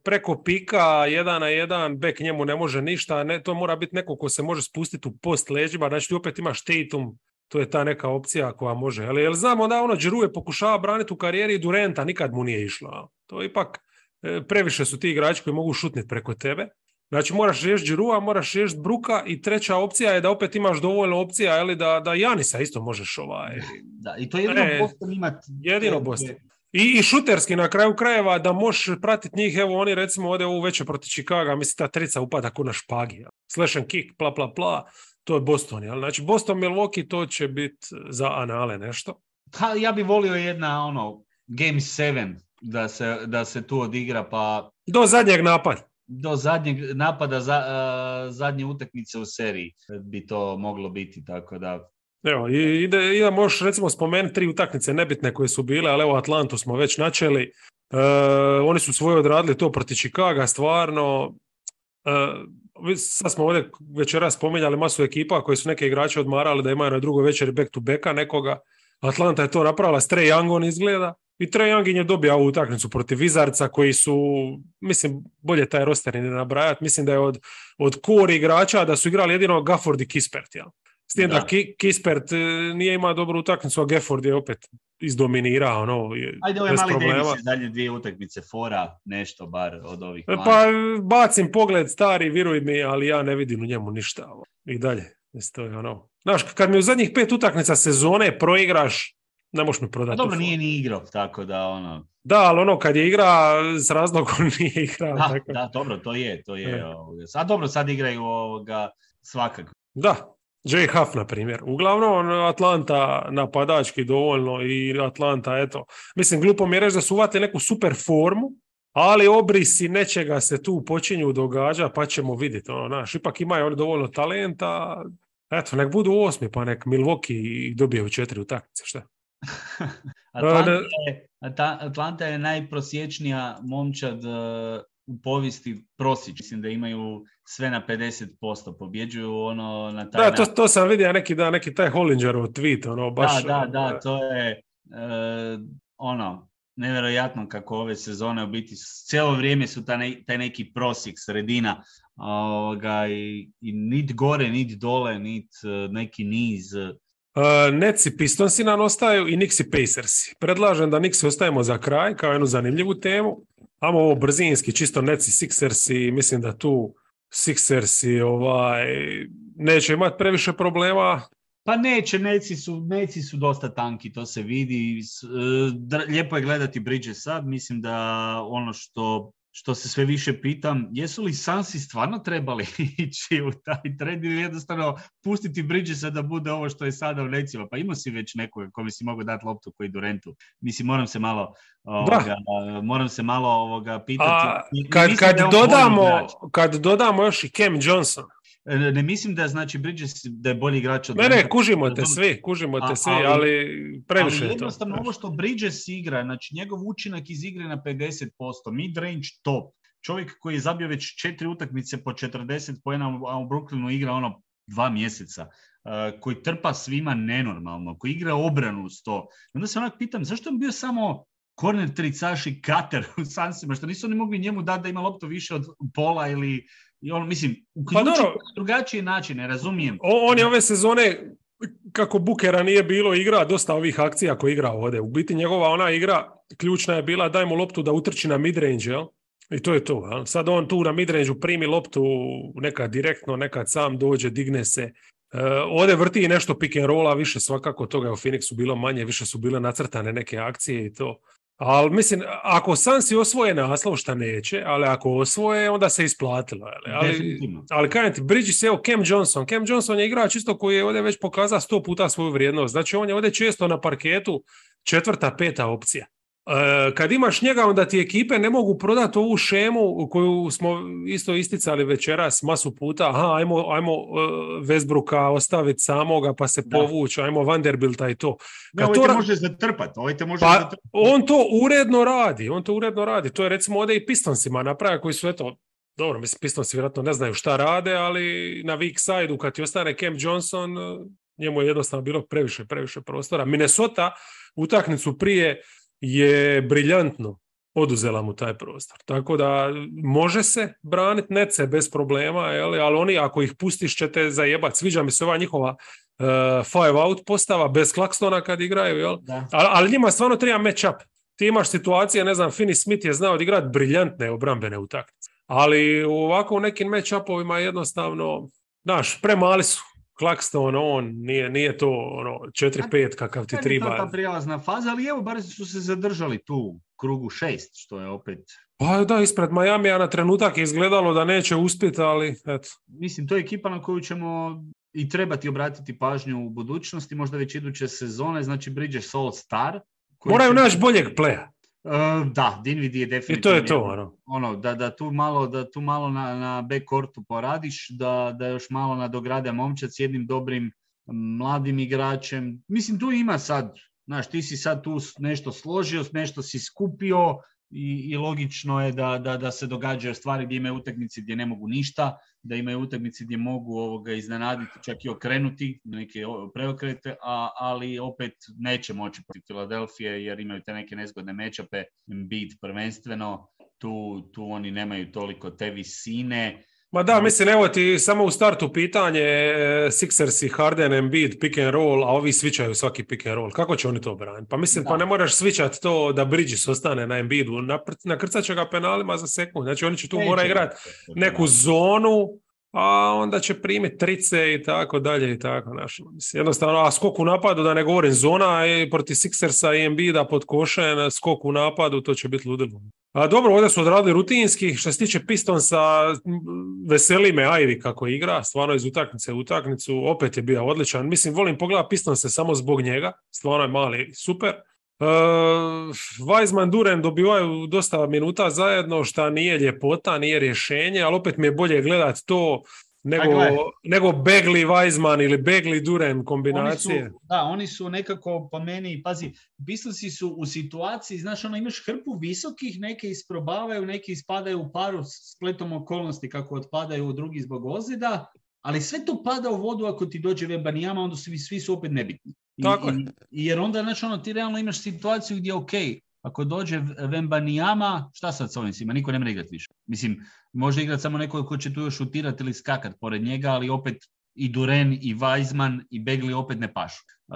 S1: preko pika, jedan na jedan, bek njemu ne može ništa, ne, to mora biti neko ko se može spustiti u post leđima, znači ti opet imaš Tatum, to je ta neka opcija koja može. Ali, jel znamo da ono Giroud pokušava braniti u karijeri Durenta, nikad mu nije išlo. To je ipak, e, previše su ti igrači koji mogu šutniti preko tebe. Znači moraš riješiti Giroua, moraš riješiti Bruka i treća opcija je da opet imaš dovoljno opcija je li, da, da Janisa isto možeš ovaj,
S2: Da, I to jedino
S1: E,
S2: Boston imat...
S1: jedino Boston. I, I šuterski na kraju krajeva da možeš pratiti njih, evo oni recimo ode u veće protiv Chicaga, mislim ta trica upada ko na špagi. jel. Slash and kick, pla pla pla, to je Boston. Jel? Znači Boston Milwaukee to će biti za anale nešto.
S2: Ha, ja bi volio jedna ono Game 7 da se, da se tu odigra pa
S1: Do zadnjeg napada.
S2: Do zadnjeg napada za, a, zadnje utakmice u seriji bi to moglo biti, tako da
S1: Evo, i- ide, možeš recimo spomenuti tri utakmice nebitne koje su bile, ali evo Atlantu smo već načeli. E, oni su svoje odradili to protiv Chicaga, stvarno. E, sad smo ovdje večeras spominjali masu ekipa koji su neke igrače odmarali da imaju na drugoj večeri back to backa nekoga. Atlanta je to napravila, s Trae Youngom izgleda. I Trae Young je dobio ovu utakmicu protiv Vizarca koji su, mislim, bolje taj roster ne nabrajati. Mislim da je od, od core igrača da su igrali jedino Gafford i Kispert, jel? S tim da,
S2: Da.
S1: Ki- Kispert e, nije imao dobru utakmicu, a Gafford je opet izdominirao. Ono, je-
S2: Ajde, ove
S1: bez
S2: mali
S1: problema.
S2: Davis je zadnje dvije utakmice fora, nešto bar od ovih
S1: E. Pa bacim pogled stari, viruj mi, ali ja ne vidim u njemu ništa. I dalje. Mislim, to je ono. Znaš, kad mi u zadnjih pet utakmica sezone proigraš, ne možeš mi prodati.
S2: dobro, nije ni igrao, tako da ono...
S1: Da, ali ono, kad je igra, s razlogom nije igrao.
S2: Da,
S1: tako.
S2: da, dobro, to je, to je.
S1: E.
S2: ovoga. A dobro, sad igraju ovoga svakako.
S1: Da, Jay Huff, na primjer. Uglavnom, Atlanta napadački dovoljno i Atlanta, eto. Mislim, glupo mi je reći da su uvati neku super formu, ali obrisi nečega se tu počinju događa, pa ćemo vidjeti. Ono, znaš, ipak imaju oni dovoljno talenta. Eto, nek budu osmi, pa nek Milwaukee dobije u četiri utakmice, šta?
S2: Atlanta je, Atlanta je najprosječnija momčad e, u povijesti prosječ. Mislim da imaju sve na 50%. Pobjeđuju ono na taj
S1: Da, to, to sam vidio neki dan, neki taj Hollingerov tweet, ono, baš...
S2: Da, da, da, to je e, ono, nevjerojatno kako ove sezone u biti, cijelo vrijeme su ta ne- taj neki prosjek, sredina, ovoga, i, i nit gore, nit dole, nit e, neki niz.
S1: Uh, Netsi Pistonsi nam ostaju i Nixi Pacersi. Predlažem da Nixi ostavimo za kraj kao jednu zanimljivu temu. Amo ovo brzinski, čisto Netsi Sixersi, mislim da tu Sixersi ovaj, neće imati previše problema.
S2: Pa neće, neci su, neci su dosta tanki, to se vidi. E, Lijepo je gledati Bridges sad, mislim da ono što što se sve više pitam, jesu li Sansi stvarno trebali ići u taj trend ili jednostavno pustiti Bridgesa da bude ovo što je sada u Necima? Pa imao si već nekoga kome si mogao dati loptu koji Durentu. Mislim, moram se malo, ovoga, moram se malo ovoga pitati.
S1: A kad, kad, dodamo, kad dodamo još i Cam Johnson,
S2: Ne mislim da znači Bridges da je bolji igrač od
S1: Ne, ne, kužimo te svi, kužimo te svi,
S2: ali-
S1: ali previše
S2: ali
S1: je to.
S2: jednostavno ovo što Bridges igra, znači njegov učinak iz igre na 50%, mid-range top, čovjek koji je zabio već četiri utakmice po 40 poena, a u Brooklynu igra ono dva mjeseca, uh, koji trpa svima nenormalno, koji igra obranu uz to. Onda se onak pitam, zašto je on bio samo korner tricaš i kater u Sansima, što nisu oni mogli njemu dati da ima loptu više od pola ili i ono, mislim, uključiti
S1: dobro.
S2: na drugačiji način, ne razumijem.
S1: O- On je ove sezone, kako Bukera nije bilo, igra dosta ovih akcija koje igra ovdje. U biti njegova ona igra, ključna je bila daj mu loptu da utrči na midrange, jel? I to je to. Jel? Sad on tu na midrange primi loptu nekad direktno, nekad sam dođe, digne se. E, ovdje vrti i nešto pick and rolla, više svakako toga je u Phoenixu bilo manje, više su bile nacrtane neke akcije i to. Ali mislim, ako Sansi osvoje naslov, šta neće, ali ako osvoje, onda se isplatilo. Ali,
S2: Definitivno.
S1: ali kažem ti, Bridges, evo Cam Johnson. Cam Johnson je igrač isto koji je ovdje već pokazao sto puta svoju vrijednost. Znači on je ovdje često na parketu četvrta, peta opcija. E, kad imaš njega, onda ti ekipe ne mogu prodati ovu šemu koju smo isto isticali večeras masu puta. Aha, ajmo, ajmo uh, Westbrooka ostaviti samoga pa se povući, ajmo Vanderbilta i to.
S2: Ne, ovaj
S1: to
S2: te može zatrpat, ovaj te može
S1: Pa,
S2: zatrpat.
S1: on to uredno radi, on to uredno radi. To je recimo ovdje i Pistonsima napravio koji su eto, dobro, mislim Pistonsi vjerojatno ne znaju šta rade, ali na weak side-u kad ti ostane Cam Johnson, eh, njemu je jednostavno bilo previše, previše prostora. Minnesota utakmicu prije je briljantno oduzela mu taj prostor. Tako da može se braniti nece bez problema, jeli, ali oni ako ih pustiš će te zajebat. Sviđa mi se ova njihova eh, five out postava bez Claxtona kad igraju, jel?
S2: Da.
S1: Ali, ali njima stvarno treba match up. Ti imaš situacije, ne znam, Finney Smith je znao odigrati briljantne obrambene utakmice. Ali ovako u nekim match upovima jednostavno, znaš, premali su. Claxton, on, nije, nije to ono 4-5 kakav ti treba.
S2: ta prijelazna faza, ali evo, bar su se zadržali tu u krugu šest, što je opet...
S1: Pa da, ispred Majamija na trenutak je izgledalo da neće uspjeti, ali eto.
S2: Mislim, to je ekipa na koju ćemo i trebati obratiti pažnju u budućnosti, možda već iduće sezone, znači Bridges All Star.
S1: Moraju
S2: će-
S1: naći boljeg pleja.
S2: E, da, Dinwiddie je
S1: I
S2: definitivno...
S1: to je to, ono.
S2: ono, da, da tu malo, da tu malo na, na backcourtu poradiš, da, da još malo nadograde momčad s jednim dobrim mladim igračem. Mislim, tu ima sad, znaš, ti si sad tu nešto složio, nešto si skupio i, i logično je da, da, da se događaju stvari gdje imaju utakmice gdje ne mogu ništa, da imaju utakmice gdje mogu ovoga iznenaditi, čak i okrenuti neke preokrete, a, ali opet neće moći protiv Filadelfije jer imaju te neke nezgodne mečape, Embiid prvenstveno, tu, tu oni nemaju toliko te visine.
S1: Ma da, mislim, evo ti samo u startu pitanje e, Sixers i Harden, Embiid, pick and roll, a ovi svičaju svaki pick and roll. Kako će oni to braniti? Pa mislim,
S2: Da.
S1: pa ne moraš svičati to da Bridges ostane na Embiidu. Nakrcat će ga penalima za sekund. Znači oni će tu mora igrati neku zonu, a onda će primiti trice i tako dalje i tako. Znaš, mislim, jednostavno, a skok u napadu, da ne govorim, zona je protiv Sixersa i Embiida pod košen, skok u napadu, to će biti ludilo. A dobro, ovdje su odradili rutinski. Što se tiče Pistonsa, veseli me Ivy kako igra, stvarno iz utakmice u utakmicu, opet je bio odličan. Mislim, volim pogledati Pistonse samo zbog njega, stvarno je mali super. Uh, Weizman, Duren dobivaju dosta minuta zajedno, šta nije ljepota, nije rješenje, ali opet mi je bolje gledati to nego, nego Begli, Weizman ili Begli, Duren
S2: Oni
S1: kombinacije.
S2: su, da, oni su nekako, po meni, pazi, Pistonsi su u situaciji, znaš, ono, imaš hrpu visokih, neke isprobavaju, neki ispadaju u paru s spletom okolnosti kako otpadaju drugi zbog ozljeda, ali sve to pada u vodu ako ti dođe Webanijama, onda svi, svi su opet nebitni. I,
S1: Tako je.
S2: i- jer onda, znači, ono, ti realno imaš situaciju gdje, ok, ako dođe Vembanijama, šta sad s ovim svima? Niko ne mre igrati više. Mislim, može igrati samo neko ko će tu još šutirati ili skakat pored njega, ali opet i Duren i Weizman i Begli opet ne pašu uh,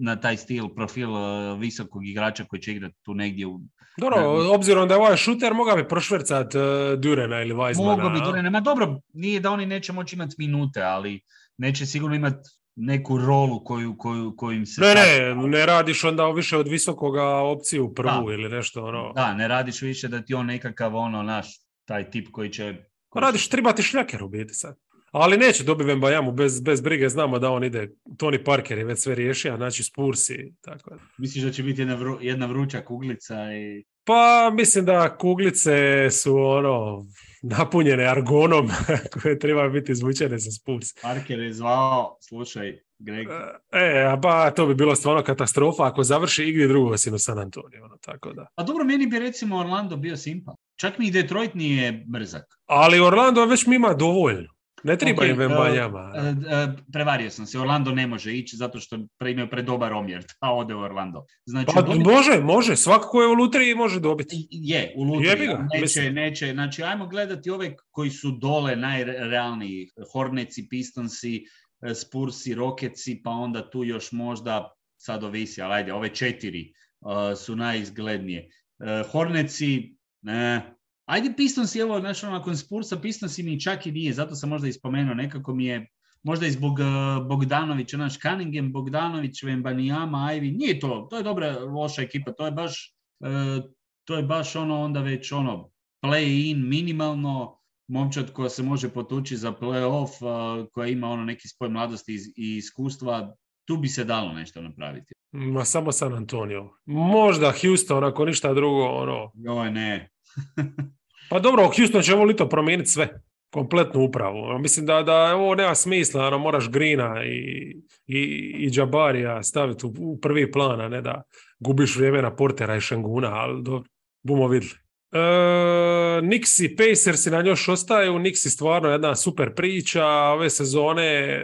S2: na taj stil, profil uh, visokog igrača koji će igrati tu negdje u...
S1: Dobro,
S2: Da.
S1: obzirom da je ovaj šuter, mogao bi prošvercat uh, Durena ili Weizmana.
S2: Mogu bi
S1: a?
S2: Duren, ma dobro, nije da oni neće moći imati minute, ali neće sigurno imati neku rolu koju, koju, koju im se...
S1: Ne, ne, ne radiš onda više od visokoga opciju prvu
S2: Da.
S1: ili nešto ono.
S2: Da, ne radiš više da ti on nekakav ono, naš, taj tip koji će... koji
S1: Radiš tribati šljaker u biti sad. Ali neće dobiti Vembajamu bez, bez brige, znamo da on ide, Tony Parker je već sve riješio, znači Spursi, tako.
S2: Misliš da će biti jedna, vru, jedna vruća kuglica i...
S1: Pa mislim da kuglice su ono, napunjene argonom koje treba biti izvučene za Spurs.
S2: Parker je zvao, slušaj, Greg.
S1: E, a ba, to bi bilo stvarno katastrofa ako završi igdje drugo osim u San Antonio. Ono, tako da.
S2: A dobro, meni bi recimo Orlando bio simpa. Čak mi i Detroit nije mrzak.
S1: Ali Orlando već mi ima dovoljno. Ne treba
S2: Ok,
S1: im
S2: e, e, prevario sam se, Orlando ne može ići zato što imaju predobar omjer, a ode u Orlando. Znači,
S1: Pa
S2: dobit-
S1: može, može. Svako ko je u lutriji može dobiti.
S2: Je, u lutriji. Neće,
S1: mislim.
S2: neće. Znači, ajmo gledati ove koji su dole najrealniji. Horneci, Pistonsi, e, Spursi, Rocketsi, pa onda tu još možda, sad ovisi, ali ajde, ove četiri uh, su najizglednije. Uh, Horneci, ne. Ajde Pistonsi, evo, znaš, ono, nakon Spursa, Pistonsi mi čak i nije, zato sam možda i spomenuo, nekako mi je, možda i zbog uh, Bogdanovića, naš Cunningham, Bogdanović, Vembanijama, Ivy, nije to, to je dobra, loša ekipa, to je baš, uh, to je baš ono onda već ono play-in minimalno, momčad koja se može potući za play-off, uh, koja ima ono neki spoj mladosti i iskustva, tu bi se dalo nešto napraviti.
S1: Ma samo San Antonio. Možda Houston, ako ništa drugo, ono.
S2: Joj ne,
S1: Pa dobro, Houston će ovo lito promijeniti sve. Kompletnu upravu. Mislim da, da ovo nema smisla, ono, moraš Grina i, i, i Džabarija staviti u, u prvi plan, a ne da gubiš vrijeme na Portera i Šenguna, ali dobro, bumo vidjeli. E, Knicks i Pacers nam još ostaju, je stvarno jedna super priča, ove sezone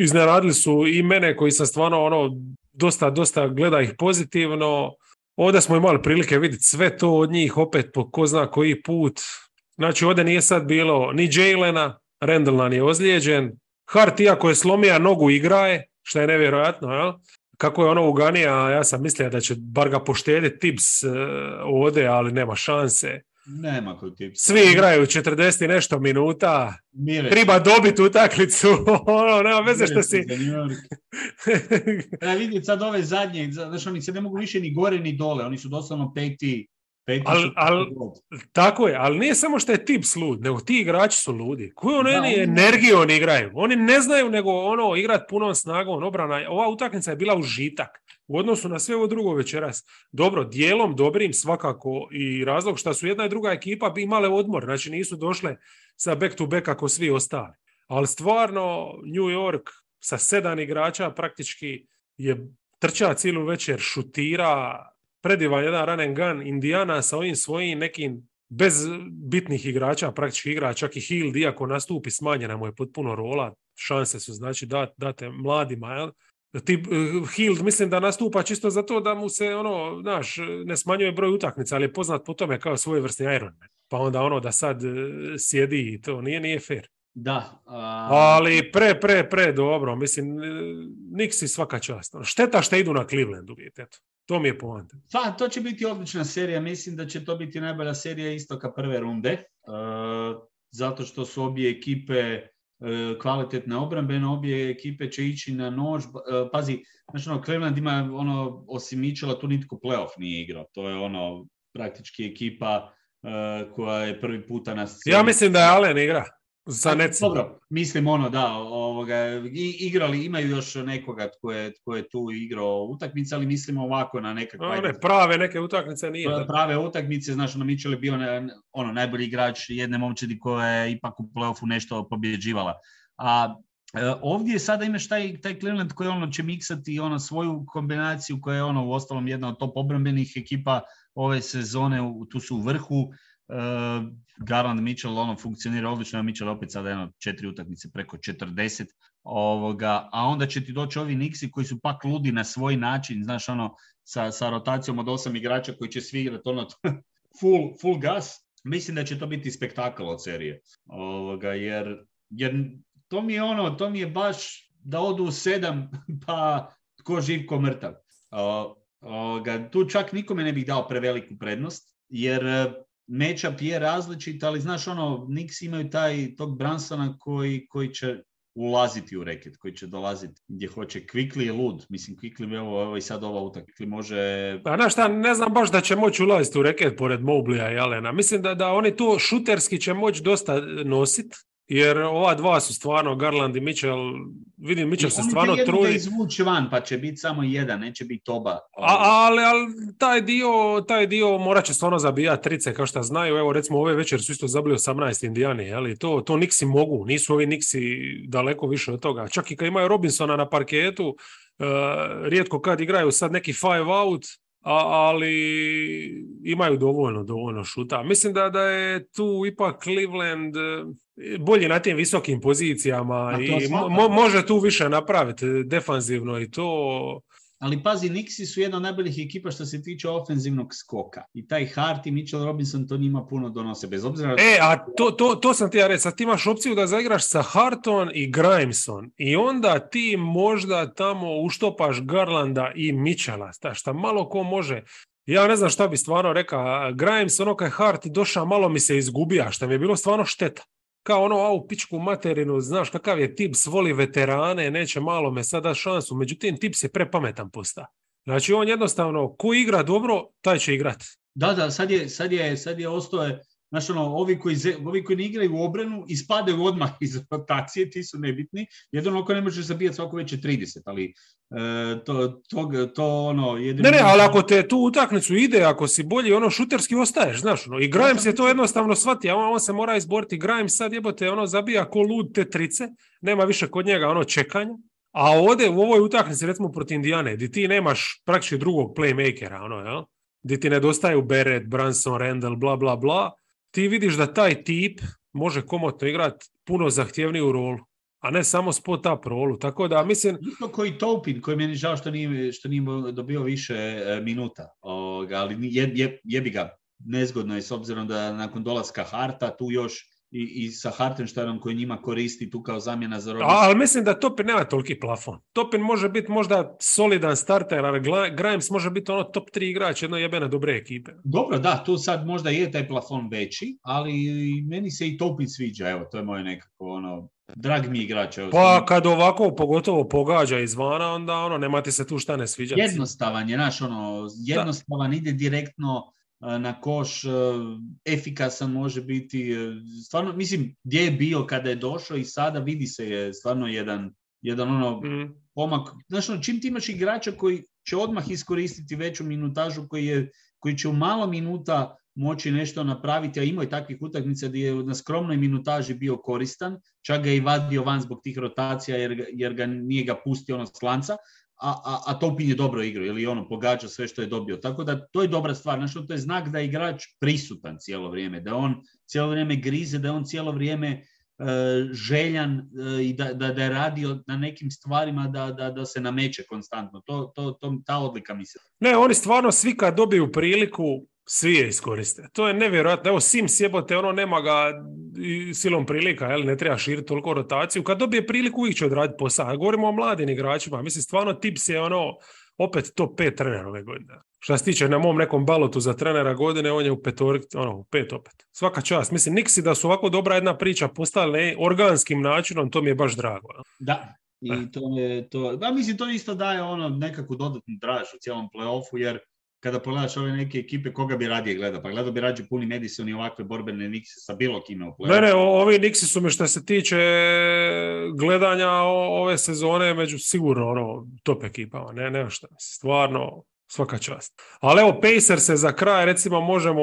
S1: iznenadili su i mene koji sam stvarno ono dosta, dosta gleda ih pozitivno. Ovdje smo imali prilike vidjeti sve to od njih opet po ko zna koji put. Znači ovdje nije sad bilo ni Jalena, Randall nam je ozlijeđen. Hart iako je slomija nogu igraje, što je nevjerojatno, jel? Kako je ono uganija, ja sam mislio da će bar ga poštediti tips uh, ovdje, ali nema šanse.
S2: Nema koji tips.
S1: Svi igraju 40 i nešto minuta,
S2: Mire,
S1: treba dobiti utakmicu, ono, nema veze što si...
S2: Treba vidjeti sad ove zadnje, znaš, oni se ne mogu više ni gore ni dole, oni su doslovno peti, peti
S1: Al- al- Tako je, ali nije samo što je tips lud, nego ti igrači su ludi. Koju oni
S2: Da,
S1: oni
S2: oni-
S1: energijom igraju? Oni ne znaju nego ono igrat punom snagom, obrana. Ova utakmica je bila užitak u odnosu na sve ovo drugo večeras. Dobro, dijelom dobrim svakako i razlog što su jedna i druga ekipa bi imale odmor, znači nisu došle sa back to back ako svi ostali. Ali stvarno New York sa sedam igrača praktički je trča cijelu večer, šutira, predivan jedan run and gun. Indiana sa ovim svojim nekim bez bitnih igrača praktički igra, čak i Hild, iako nastupi smanjena mu je potpuno rola, šanse su znači dat, date mladima? Ti, uh, Hild mislim da nastupa čisto zato da mu se ono, znaš, ne smanjuje broj utakmica, ali je poznat po tome kao svojevrsni Iron Man. Pa onda ono da sad uh, sjedi i to nije, nije fair.
S2: Da. a-
S1: Ali pre, pre, pre dobro. Mislim, uh, Nixi svaka čast. Ono, Šteta što idu na Clevelandu, vidite, eto. To mi je poanta.
S2: Pa, to će biti odlična serija. Mislim da će to biti najbolja serija istoka prve runde. e, zato što su obje ekipe e, kvalitetne obrambene, obje ekipe će ići na nož. E, pazi, znači ono, Cleveland ima ono, osim Mitchella, tu nitko playoff nije igrao. To je ono, praktički ekipa e, koja je prvi puta na sceni.
S1: Ja mislim da je Allen igra. Za.
S2: Dobro, mislim ono da, ovoga, i, igrali, imaju još nekoga tko je, tko je tu igrao utakmice, ali mislimo ovako na nekakve
S1: One prave neke utakmice nije. da.
S2: prave utakmice, znaš, ono, Mitchell je bio na- ono, najbolji igrač jedne momčadi koja je ipak u playoffu nešto pobjeđivala. A e, ovdje sada imaš taj, taj Cleveland koji ono će miksati ono svoju kombinaciju koja je ono u ostalom jedna od top obrambenih ekipa ove sezone, u- tu su u vrhu. Uh, Garland Mitchell ono funkcionira odlično, a Mitchell opet sada jedno četiri utakmice preko 40 ovoga, a onda će ti doći ovi Nixi koji su pak ludi na svoj način, znaš ono, sa, sa rotacijom od osam igrača koji će svi igrati ono full, full gas. Mislim da će to biti spektakl od serije. Ovoga, jer, jer to mi je ono, to mi je baš da odu u sedam, pa tko živ, ko mrtav. Ovoga, tu čak nikome ne bih dao preveliku prednost, jer matchup je različit, ali znaš ono, Knicks imaju taj tog Bransona koji, koji će ulaziti u reket, koji će dolaziti gdje hoće. Quickly je lud, mislim Quickly, evo, evo i sad ova utakmica, Quickly može
S1: Pa znaš šta, ne znam baš da će moći ulaziti u reket pored Moblija i Alena. Mislim da, da oni tu šuterski će moći dosta nosit, jer ova dva su stvarno, Garland i Mitchell, vidim Mitchell se
S2: Oni će
S1: stvarno
S2: jednog
S1: trudi.
S2: izvući van, pa će biti samo jedan, neće biti oba.
S1: A, ali, ali taj dio, taj dio morat će stvarno zabijati trice kao što znaju. Evo recimo ove večer su isto zabili 18 Indijani, ali to, to Nixi mogu. Nisu ovi Nixi daleko više od toga. Čak i kad imaju Robinsona na parketu, e, rijetko kad igraju sad neki five out, a, ali imaju dovoljno, dovoljno šuta. Mislim da, da je tu ipak Cleveland e, bolji na tim visokim pozicijama i mo- može tu više napraviti defanzivno i to
S2: Ali pazi, Nixi su jedna od najboljih ekipa što se tiče ofenzivnog skoka. I taj Hart i Mitchell Robinson to njima puno donose, bez obzira...
S1: E, a to, to, to sam ti ja reći, sad ti imaš opciju da zaigraš sa Harton i Grimeson i onda ti možda tamo uštopaš Garlanda i Mitchella, šta, šta malo ko može. Ja ne znam šta bi stvarno rekao, Grimes ono kad je Hart došao malo mi se izgubija, što mi je bilo stvarno šteta. Kao ono, a u pičku materinu, znaš kakav je Tips, voli veterane, neće malo me sada šansu, međutim Tips je prepametan posta. Znači on jednostavno, ko igra dobro, taj će igrat.
S2: Da, da, sad je, sad je, sad je ostao je, znaš ono, ovi koji, ovi koji ne igraju u obranu ispadaju odmah iz rotacije, ti su nebitni. Jedino ako ne možeš zabijati svako već je 30, ali e, to, to, to ono... Jedino
S1: Ne, ne, ali ako te tu utakmicu ide, ako si bolji, ono šuterski ostaješ, znaš, ono, i Grimes je to jednostavno shvatio, on, on se mora izboriti, Grimes sad jebote, ono, zabija ko lud te trice, nema više kod njega, ono, čekanja, a ovdje u ovoj utakmici, recimo protiv Indijane, di ti nemaš praktički drugog playmakera, ono, jel? Di ti nedostaju Barrett, Branson, Randall, bla, bla, bla, ti vidiš da taj tip može komotno igrati puno zahtjevniju rolu, a ne samo spot up rolu, tako da, mislim,
S2: Isto koji Topin, koji meni žao što nije, što nije dobio više e, minuta, Ovoga, ali je, je, jebi ga, nezgodno je s obzirom da nakon dolaska Harta tu još i, i sa Hartensteinom koji njima koristi tu kao zamjena za Robinson.
S1: ali mislim da Topin nema toliki plafon. Topin može biti možda solidan starter, ali Grimes može biti ono top 3 igrač jedne jebene dobre ekipe.
S2: Dobro, da, tu sad možda je taj plafon veći, ali meni se i Topin sviđa, evo, to je moje nekako ono, drag mi igrač. Evo,
S1: Pa kad ovako pogotovo pogađa izvana, onda ono, nema ti se tu šta ne sviđa.
S2: jednostavan je, naš ono, jednostavan, ide direktno na koš, e, efikasan može biti, e, stvarno, mislim, gdje je bio kada je došao i sada vidi se je stvarno jedan, jedan ono
S1: Mm.
S2: pomak. Znaš, ono, čim ti imaš igrača koji će odmah iskoristiti veću minutažu, koji, je, koji će u malo minuta moći nešto napraviti, a imao je takvih utakmica gdje je na skromnoj minutaži bio koristan, čak ga je i vadio van zbog tih rotacija jer, jer ga nije ga pustio ono s lanca, a, a, a Topin je dobro igrao ili ono pogađa sve što je dobio. Tako da to je dobra stvar. Znači, to je znak da je igrač prisutan cijelo vrijeme, da on cijelo vrijeme grize, da je on cijelo vrijeme e, željan e, i da, da, da je radio na nekim stvarima da, da, da se nameće konstantno. To, to, to, ta odlika mi se.
S1: Ne, oni stvarno svi kad dobiju priliku, svi je iskoriste. To je nevjerojatno. Evo Sims jebote, ono nema ga silom prilika, jel, ne treba širiti toliko rotaciju. Kad dobije priliku, uvijek će odraditi posao. Govorimo o mladim igračima. Mislim, stvarno Tips je ono, opet top pet trener ove godine. Što se tiče na mom nekom balotu za trenera godine, on je u petork, ono, u pet opet. Svaka čast. Mislim, Nixi da su ovako dobra jedna priča postali organskim načinom, to mi je baš drago. jel.
S2: Da. I to je to. Da, mislim, to isto daje ono nekakvu dodatnu draž u cijelom playoffu, jer kada pogledaš ove neke ekipe, koga bi radije gledao? Pa gledao bi rađe puni Madison i ovakve borbene Nixi sa bilo kime u.
S1: Ne, ne, ovi Nixi su mi što se tiče gledanja o- ove sezone među sigurno ono top ekipama, ne, ne šta, stvarno svaka čast. Ali evo Pacers se za kraj recimo možemo,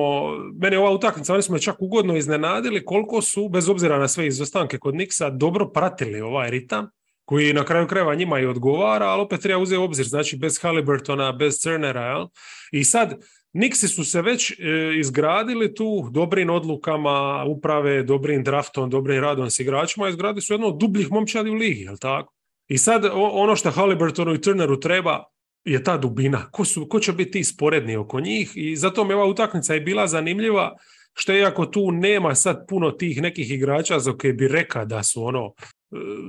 S1: meni je ova utakmica, oni su me čak ugodno iznenadili koliko su, bez obzira na sve izostanke kod Nixa, dobro pratili ovaj ritam koji na kraju krajeva njima i odgovara, ali opet treba uzeti obzir, znači bez Halliburtona, bez Cernera, jel? I sad, Nixi su se već e, izgradili tu dobrim odlukama uprave, dobrim draftom, dobrim radom s igračima, izgradili su jedno od dubljih momčadi u ligi, jel tako? I sad o- ono što Halliburtonu i Turneru treba je ta dubina. Ko, su, ko će biti ti sporedni oko njih i zato mi ova utakmica je bila zanimljiva što iako tu nema sad puno tih nekih igrača za koje bi rekao da su ono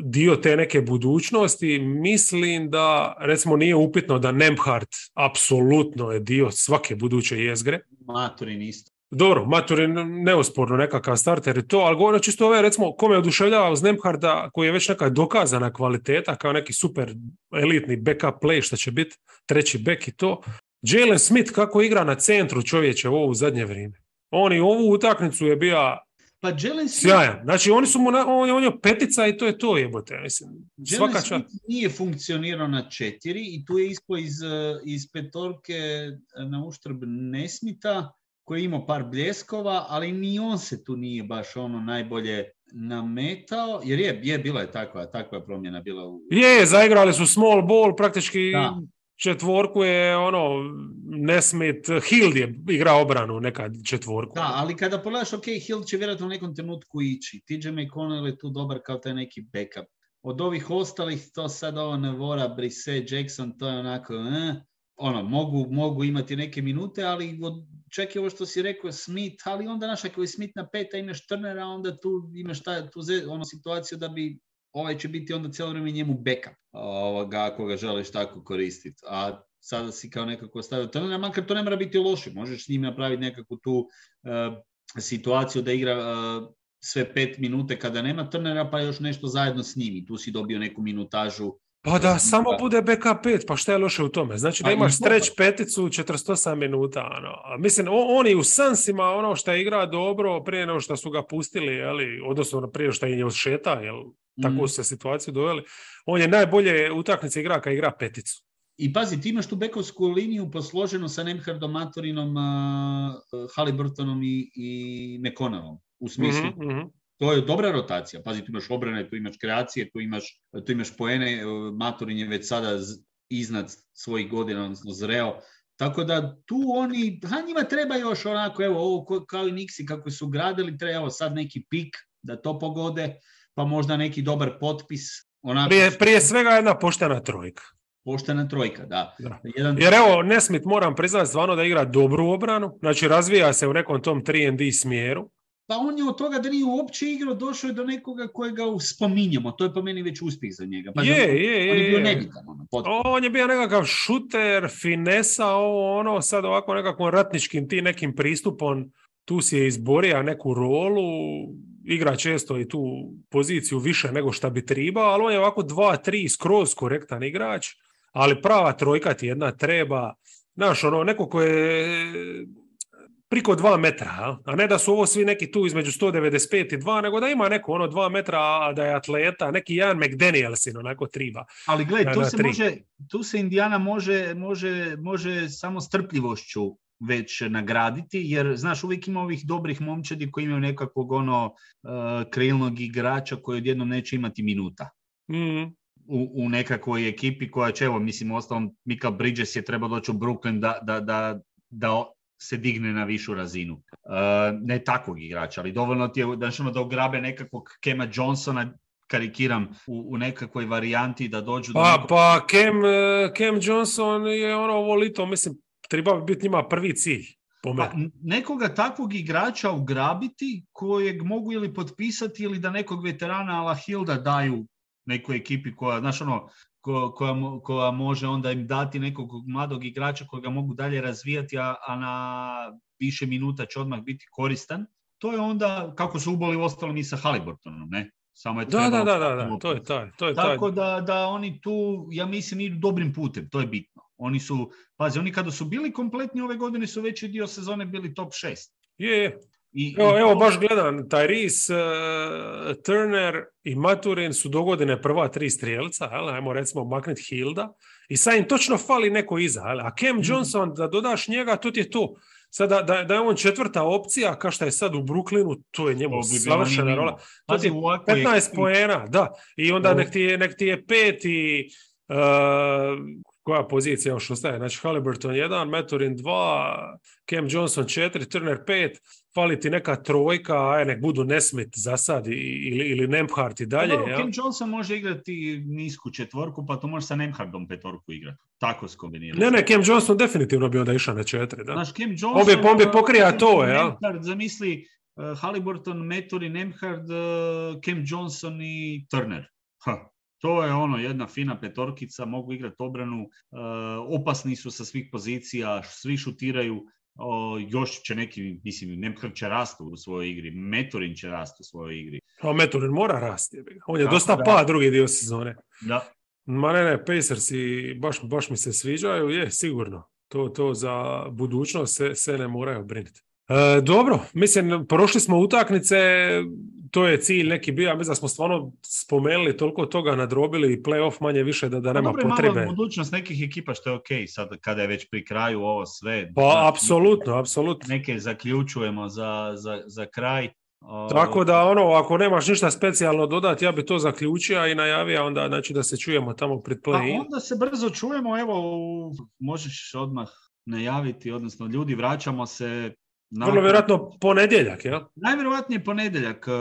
S1: dio te neke budućnosti, mislim da recimo nije upitno da Nemhart apsolutno je dio svake buduće jezgre.
S2: Maturin isto.
S1: Dobro, Maturin neosporno nekakav starter i to, ali govorim čisto ove, recimo, ko me oduševljava uz Nemharda, koji je već neka dokazana kvaliteta, kao neki super elitni backup play, što će biti treći back i to. Jalen Smith kako igra na centru čovječe u ovo zadnje vrijeme. On i ovu utakmicu je bio
S2: Pa Jalen Smith,
S1: Sjajan. Znači, oni su mu, na, on, je- on je petica i to je to, jebote. Mislim,
S2: Jalen
S1: svaka čast.
S2: Nije funkcionirao na četiri i tu je ispao iz, eh, iz petorke eh, na uštrb Nesmita koji je imao par bljeskova, ali ni on se tu nije baš ono najbolje nametao, jer je, je bila je takva, takva promjena bila u...
S1: Je, zaigrali su small ball, praktički
S2: Da.
S1: Četvorku je ono, Nesmith, Hild je igrao obranu nekad četvorku.
S2: Da, ali kada pogledaš, ok, Hill će vjerojatno u nekom trenutku ići. TJ McConnell je tu dobar kao taj neki backup. Od ovih ostalih, to sad ovo Navora, Brissett, Jackson, to je onako, eh, ono, mogu, mogu imati neke minute, ali od, čak i ovo što si rekao Smith, ali onda naš ako je Smith na peta imaš Turnera, onda tu imaš ta, tu ono, situaciju da bi ovaj će biti onda cijelo vrijeme njemu backup, ovoga, ako ga želiš tako koristiti. A sada si kao nekako stavio Turnera, makar to ne mora biti loše, možeš s njim napraviti nekakvu tu eh, situaciju da igra eh, sve pet minute kada nema Turnera, pa još nešto zajedno s njim i tu si dobio neku minutažu.
S1: Pa da samo bude backup 5, pa šta je loše u tome? Znači da
S2: Pa
S1: imaš stretch peticu 48 minuta. Ono. A mislim, on, on i u Sansima ono što je igra dobro prije nego što su ga pustili, jeli, odnosno prije što je šeta, jel, tako
S2: Mm.
S1: su se situaciju doveli. On je najbolje utakmice igra kad igra peticu.
S2: I pazi, ti imaš tu bekovsku liniju posloženu sa Nemhardom, Matorinom, uh, Haliburtonom i, i McConnellom. U smislu,
S1: Mhm, mhm.
S2: to je dobra rotacija. Pazi, tu imaš obrane, tu imaš kreacije, tu imaš, tu imaš poene. uh, Matorin je već sada iznad svojih godina, odnosno zreo. Tako da tu oni, ha njima treba još onako, evo, ovo kao i Nixi kako su gradili, treba evo sad neki pik da to pogode, pa možda neki dobar potpis. Onako,
S1: Prije, prije svega jedna poštena trojka.
S2: poštena trojka, da.
S1: Da.
S2: Jedan,
S1: Jer evo, Nesmith moram priznati stvarno da igra dobru obranu, znači razvija se u nekom tom 3D smjeru.
S2: Pa on je od toga da nije uopće igrao, došao je do nekoga kojega spominjemo. To je po meni već uspjeh za njega. Pa
S1: je,
S2: on-
S1: je,
S2: On je bio
S1: je.
S2: nebitan. Ono.
S1: On je bio nekakav šuter, finesa, ovo ono, sad ovako nekakvom ratničkim ti nekim pristupom, tu si je izborio neku rolu, igra često i tu poziciju više nego šta bi trebao, ali on je ovako 2-3 skroz korektan igrač, ali prava trojka ti jedna treba, znaš, ono, neko ko je priko 2 metra, a ne da su ovo svi neki tu između 195 i 2, nego da ima neko ono 2 metra, a da je atleta, neki Jan McDanielsin, onako triba.
S2: Ali gledaj, tu se, može, tu se Indijana može, može, može samo strpljivošću već nagraditi, jer znaš, uvijek ima ovih dobrih momčadi koji imaju nekakvog ono uh, krilnog igrača koji odjednom neće imati minuta.
S1: Mm.
S2: u, u nekakvoj ekipi koja će, evo, mislim, ostalom, Mikael Bridges je trebao doći u Brooklyn da, da, da, da se digne na višu razinu. Uh, ne takvog igrača, ali dovoljno ti je znaš, ono, da ugrabe nekakvog Kema Johnsona, karikiram, u, u nekakvoj varijanti da dođu do
S1: Pa,
S2: nekog...
S1: pa Cam, Cam Johnson je ono ovo lito, mislim, treba biti njima prvi cilj,
S2: Pa, nekoga takvog igrača ugrabiti kojeg mogu ili potpisati ili da nekog veterana ala Hilda daju nekoj ekipi koja, znaš ono, ko- koja, koja može onda im dati nekog mladog igrača kojega mogu dalje razvijati, a, a na više minuta će odmah biti koristan. To je onda, kako su uboli u ostalom i sa Haliburtonom, ne? Samo je
S1: Da, da, da, da, to je taj, to je taj.
S2: tako da, da oni tu, ja mislim, idu dobrim putem, to je bitno. Oni su, pazi, oni kada su bili kompletni ove godine su veći dio sezone bili top 6.
S1: Je, je.
S2: I,
S1: Evo,
S2: i
S1: evo baš gledam, Tyrese, eh, Turner i Maturin su dogodine prva tri strijelca, jel, ajmo recimo maknut Hilda, i sad im točno fali neko iza, jel, a Cam
S2: Mhm.
S1: Johnson, da dodaš njega, to ti je to. Sada da, da je on četvrta opcija, kao što je sad u Brooklynu, to je njemu
S2: To bi bilo
S1: savršena rola. To ti je
S2: u ovakvoj
S1: 15
S2: ekipi-
S1: poena, da. I onda nek ti je, nek ti je pet i uh, koja pozicija još ostaje? Znači Halliburton 1, Maturin 2, Cam Johnson 4, Turner 5, fali ti neka trojka, aj nek budu Nesmith za sad ili, ili Nemhart i dalje.
S2: Dobro,
S1: jel?
S2: Cam Johnson može igrati nisku četvorku, pa to može sa Nemhardom petorku igrati. Tako skombinirati.
S1: Ne, ne, Cam Johnson definitivno bi onda išao na 4, da.
S2: Znaš, Cam Johnson...
S1: On bi pokrija to?
S2: Nemhard, Zamisli, uh, Haliburton, Metori, Nemhard, uh, Cam Johnson i Turner. Ha, to je ono jedna fina petorkica, mogu igrati obranu, uh, opasni su sa svih pozicija, svi šutiraju, još će neki, mislim, Nemhard će rastu u svojoj igri, Metorin će rastu u svojoj igri.
S1: A Maturin mora rasti. On je
S2: Tako
S1: dosta
S2: da.
S1: pa drugi dio sezone.
S2: Da,
S1: Ma ne, ne, Pacers i baš, baš mi se sviđaju, je, sigurno. To, to za budućnost se, se ne moraju brinuti. E, dobro, mislim, prošli smo utakmice, to je cilj neki bio, a mislim da smo stvarno spomenuli toliko toga, nadrobili playoff manje više da, da nema
S2: Dobro je
S1: potrebe.
S2: malo budućnost nekih ekipa što je ok, sad kada je već pri kraju ovo sve.
S1: Pa,
S2: Znači,
S1: apsolutno, apsolutno.
S2: Neke zaključujemo za, za, za kraj.
S1: Tako da, ono, ako nemaš ništa specijalno dodati, ja bi to zaključio i najavio onda, znači, da se čujemo tamo pred
S2: Pa
S1: play
S2: onda se brzo čujemo, evo, možeš odmah najaviti, odnosno ljudi, vraćamo se
S1: Vrlo
S2: nakon-
S1: vjerojatno ponedjeljak, jel?
S2: Najvjerojatnije ponedjeljak. e,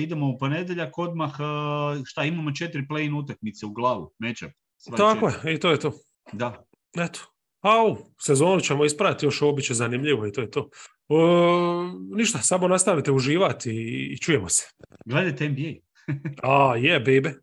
S2: idemo u ponedjeljak odmah, e, šta, imamo četiri play-in utakmice u glavu. Sva
S1: Tako
S2: četiri.
S1: je, i to je to.
S2: Da.
S1: Eto. Au, sezonu ćemo ispraviti, još ovo bit će zanimljivo i to je to. O, ništa, samo nastavite uživati i, i čujemo se.
S2: Gledajte NBA.
S1: A, je, baby.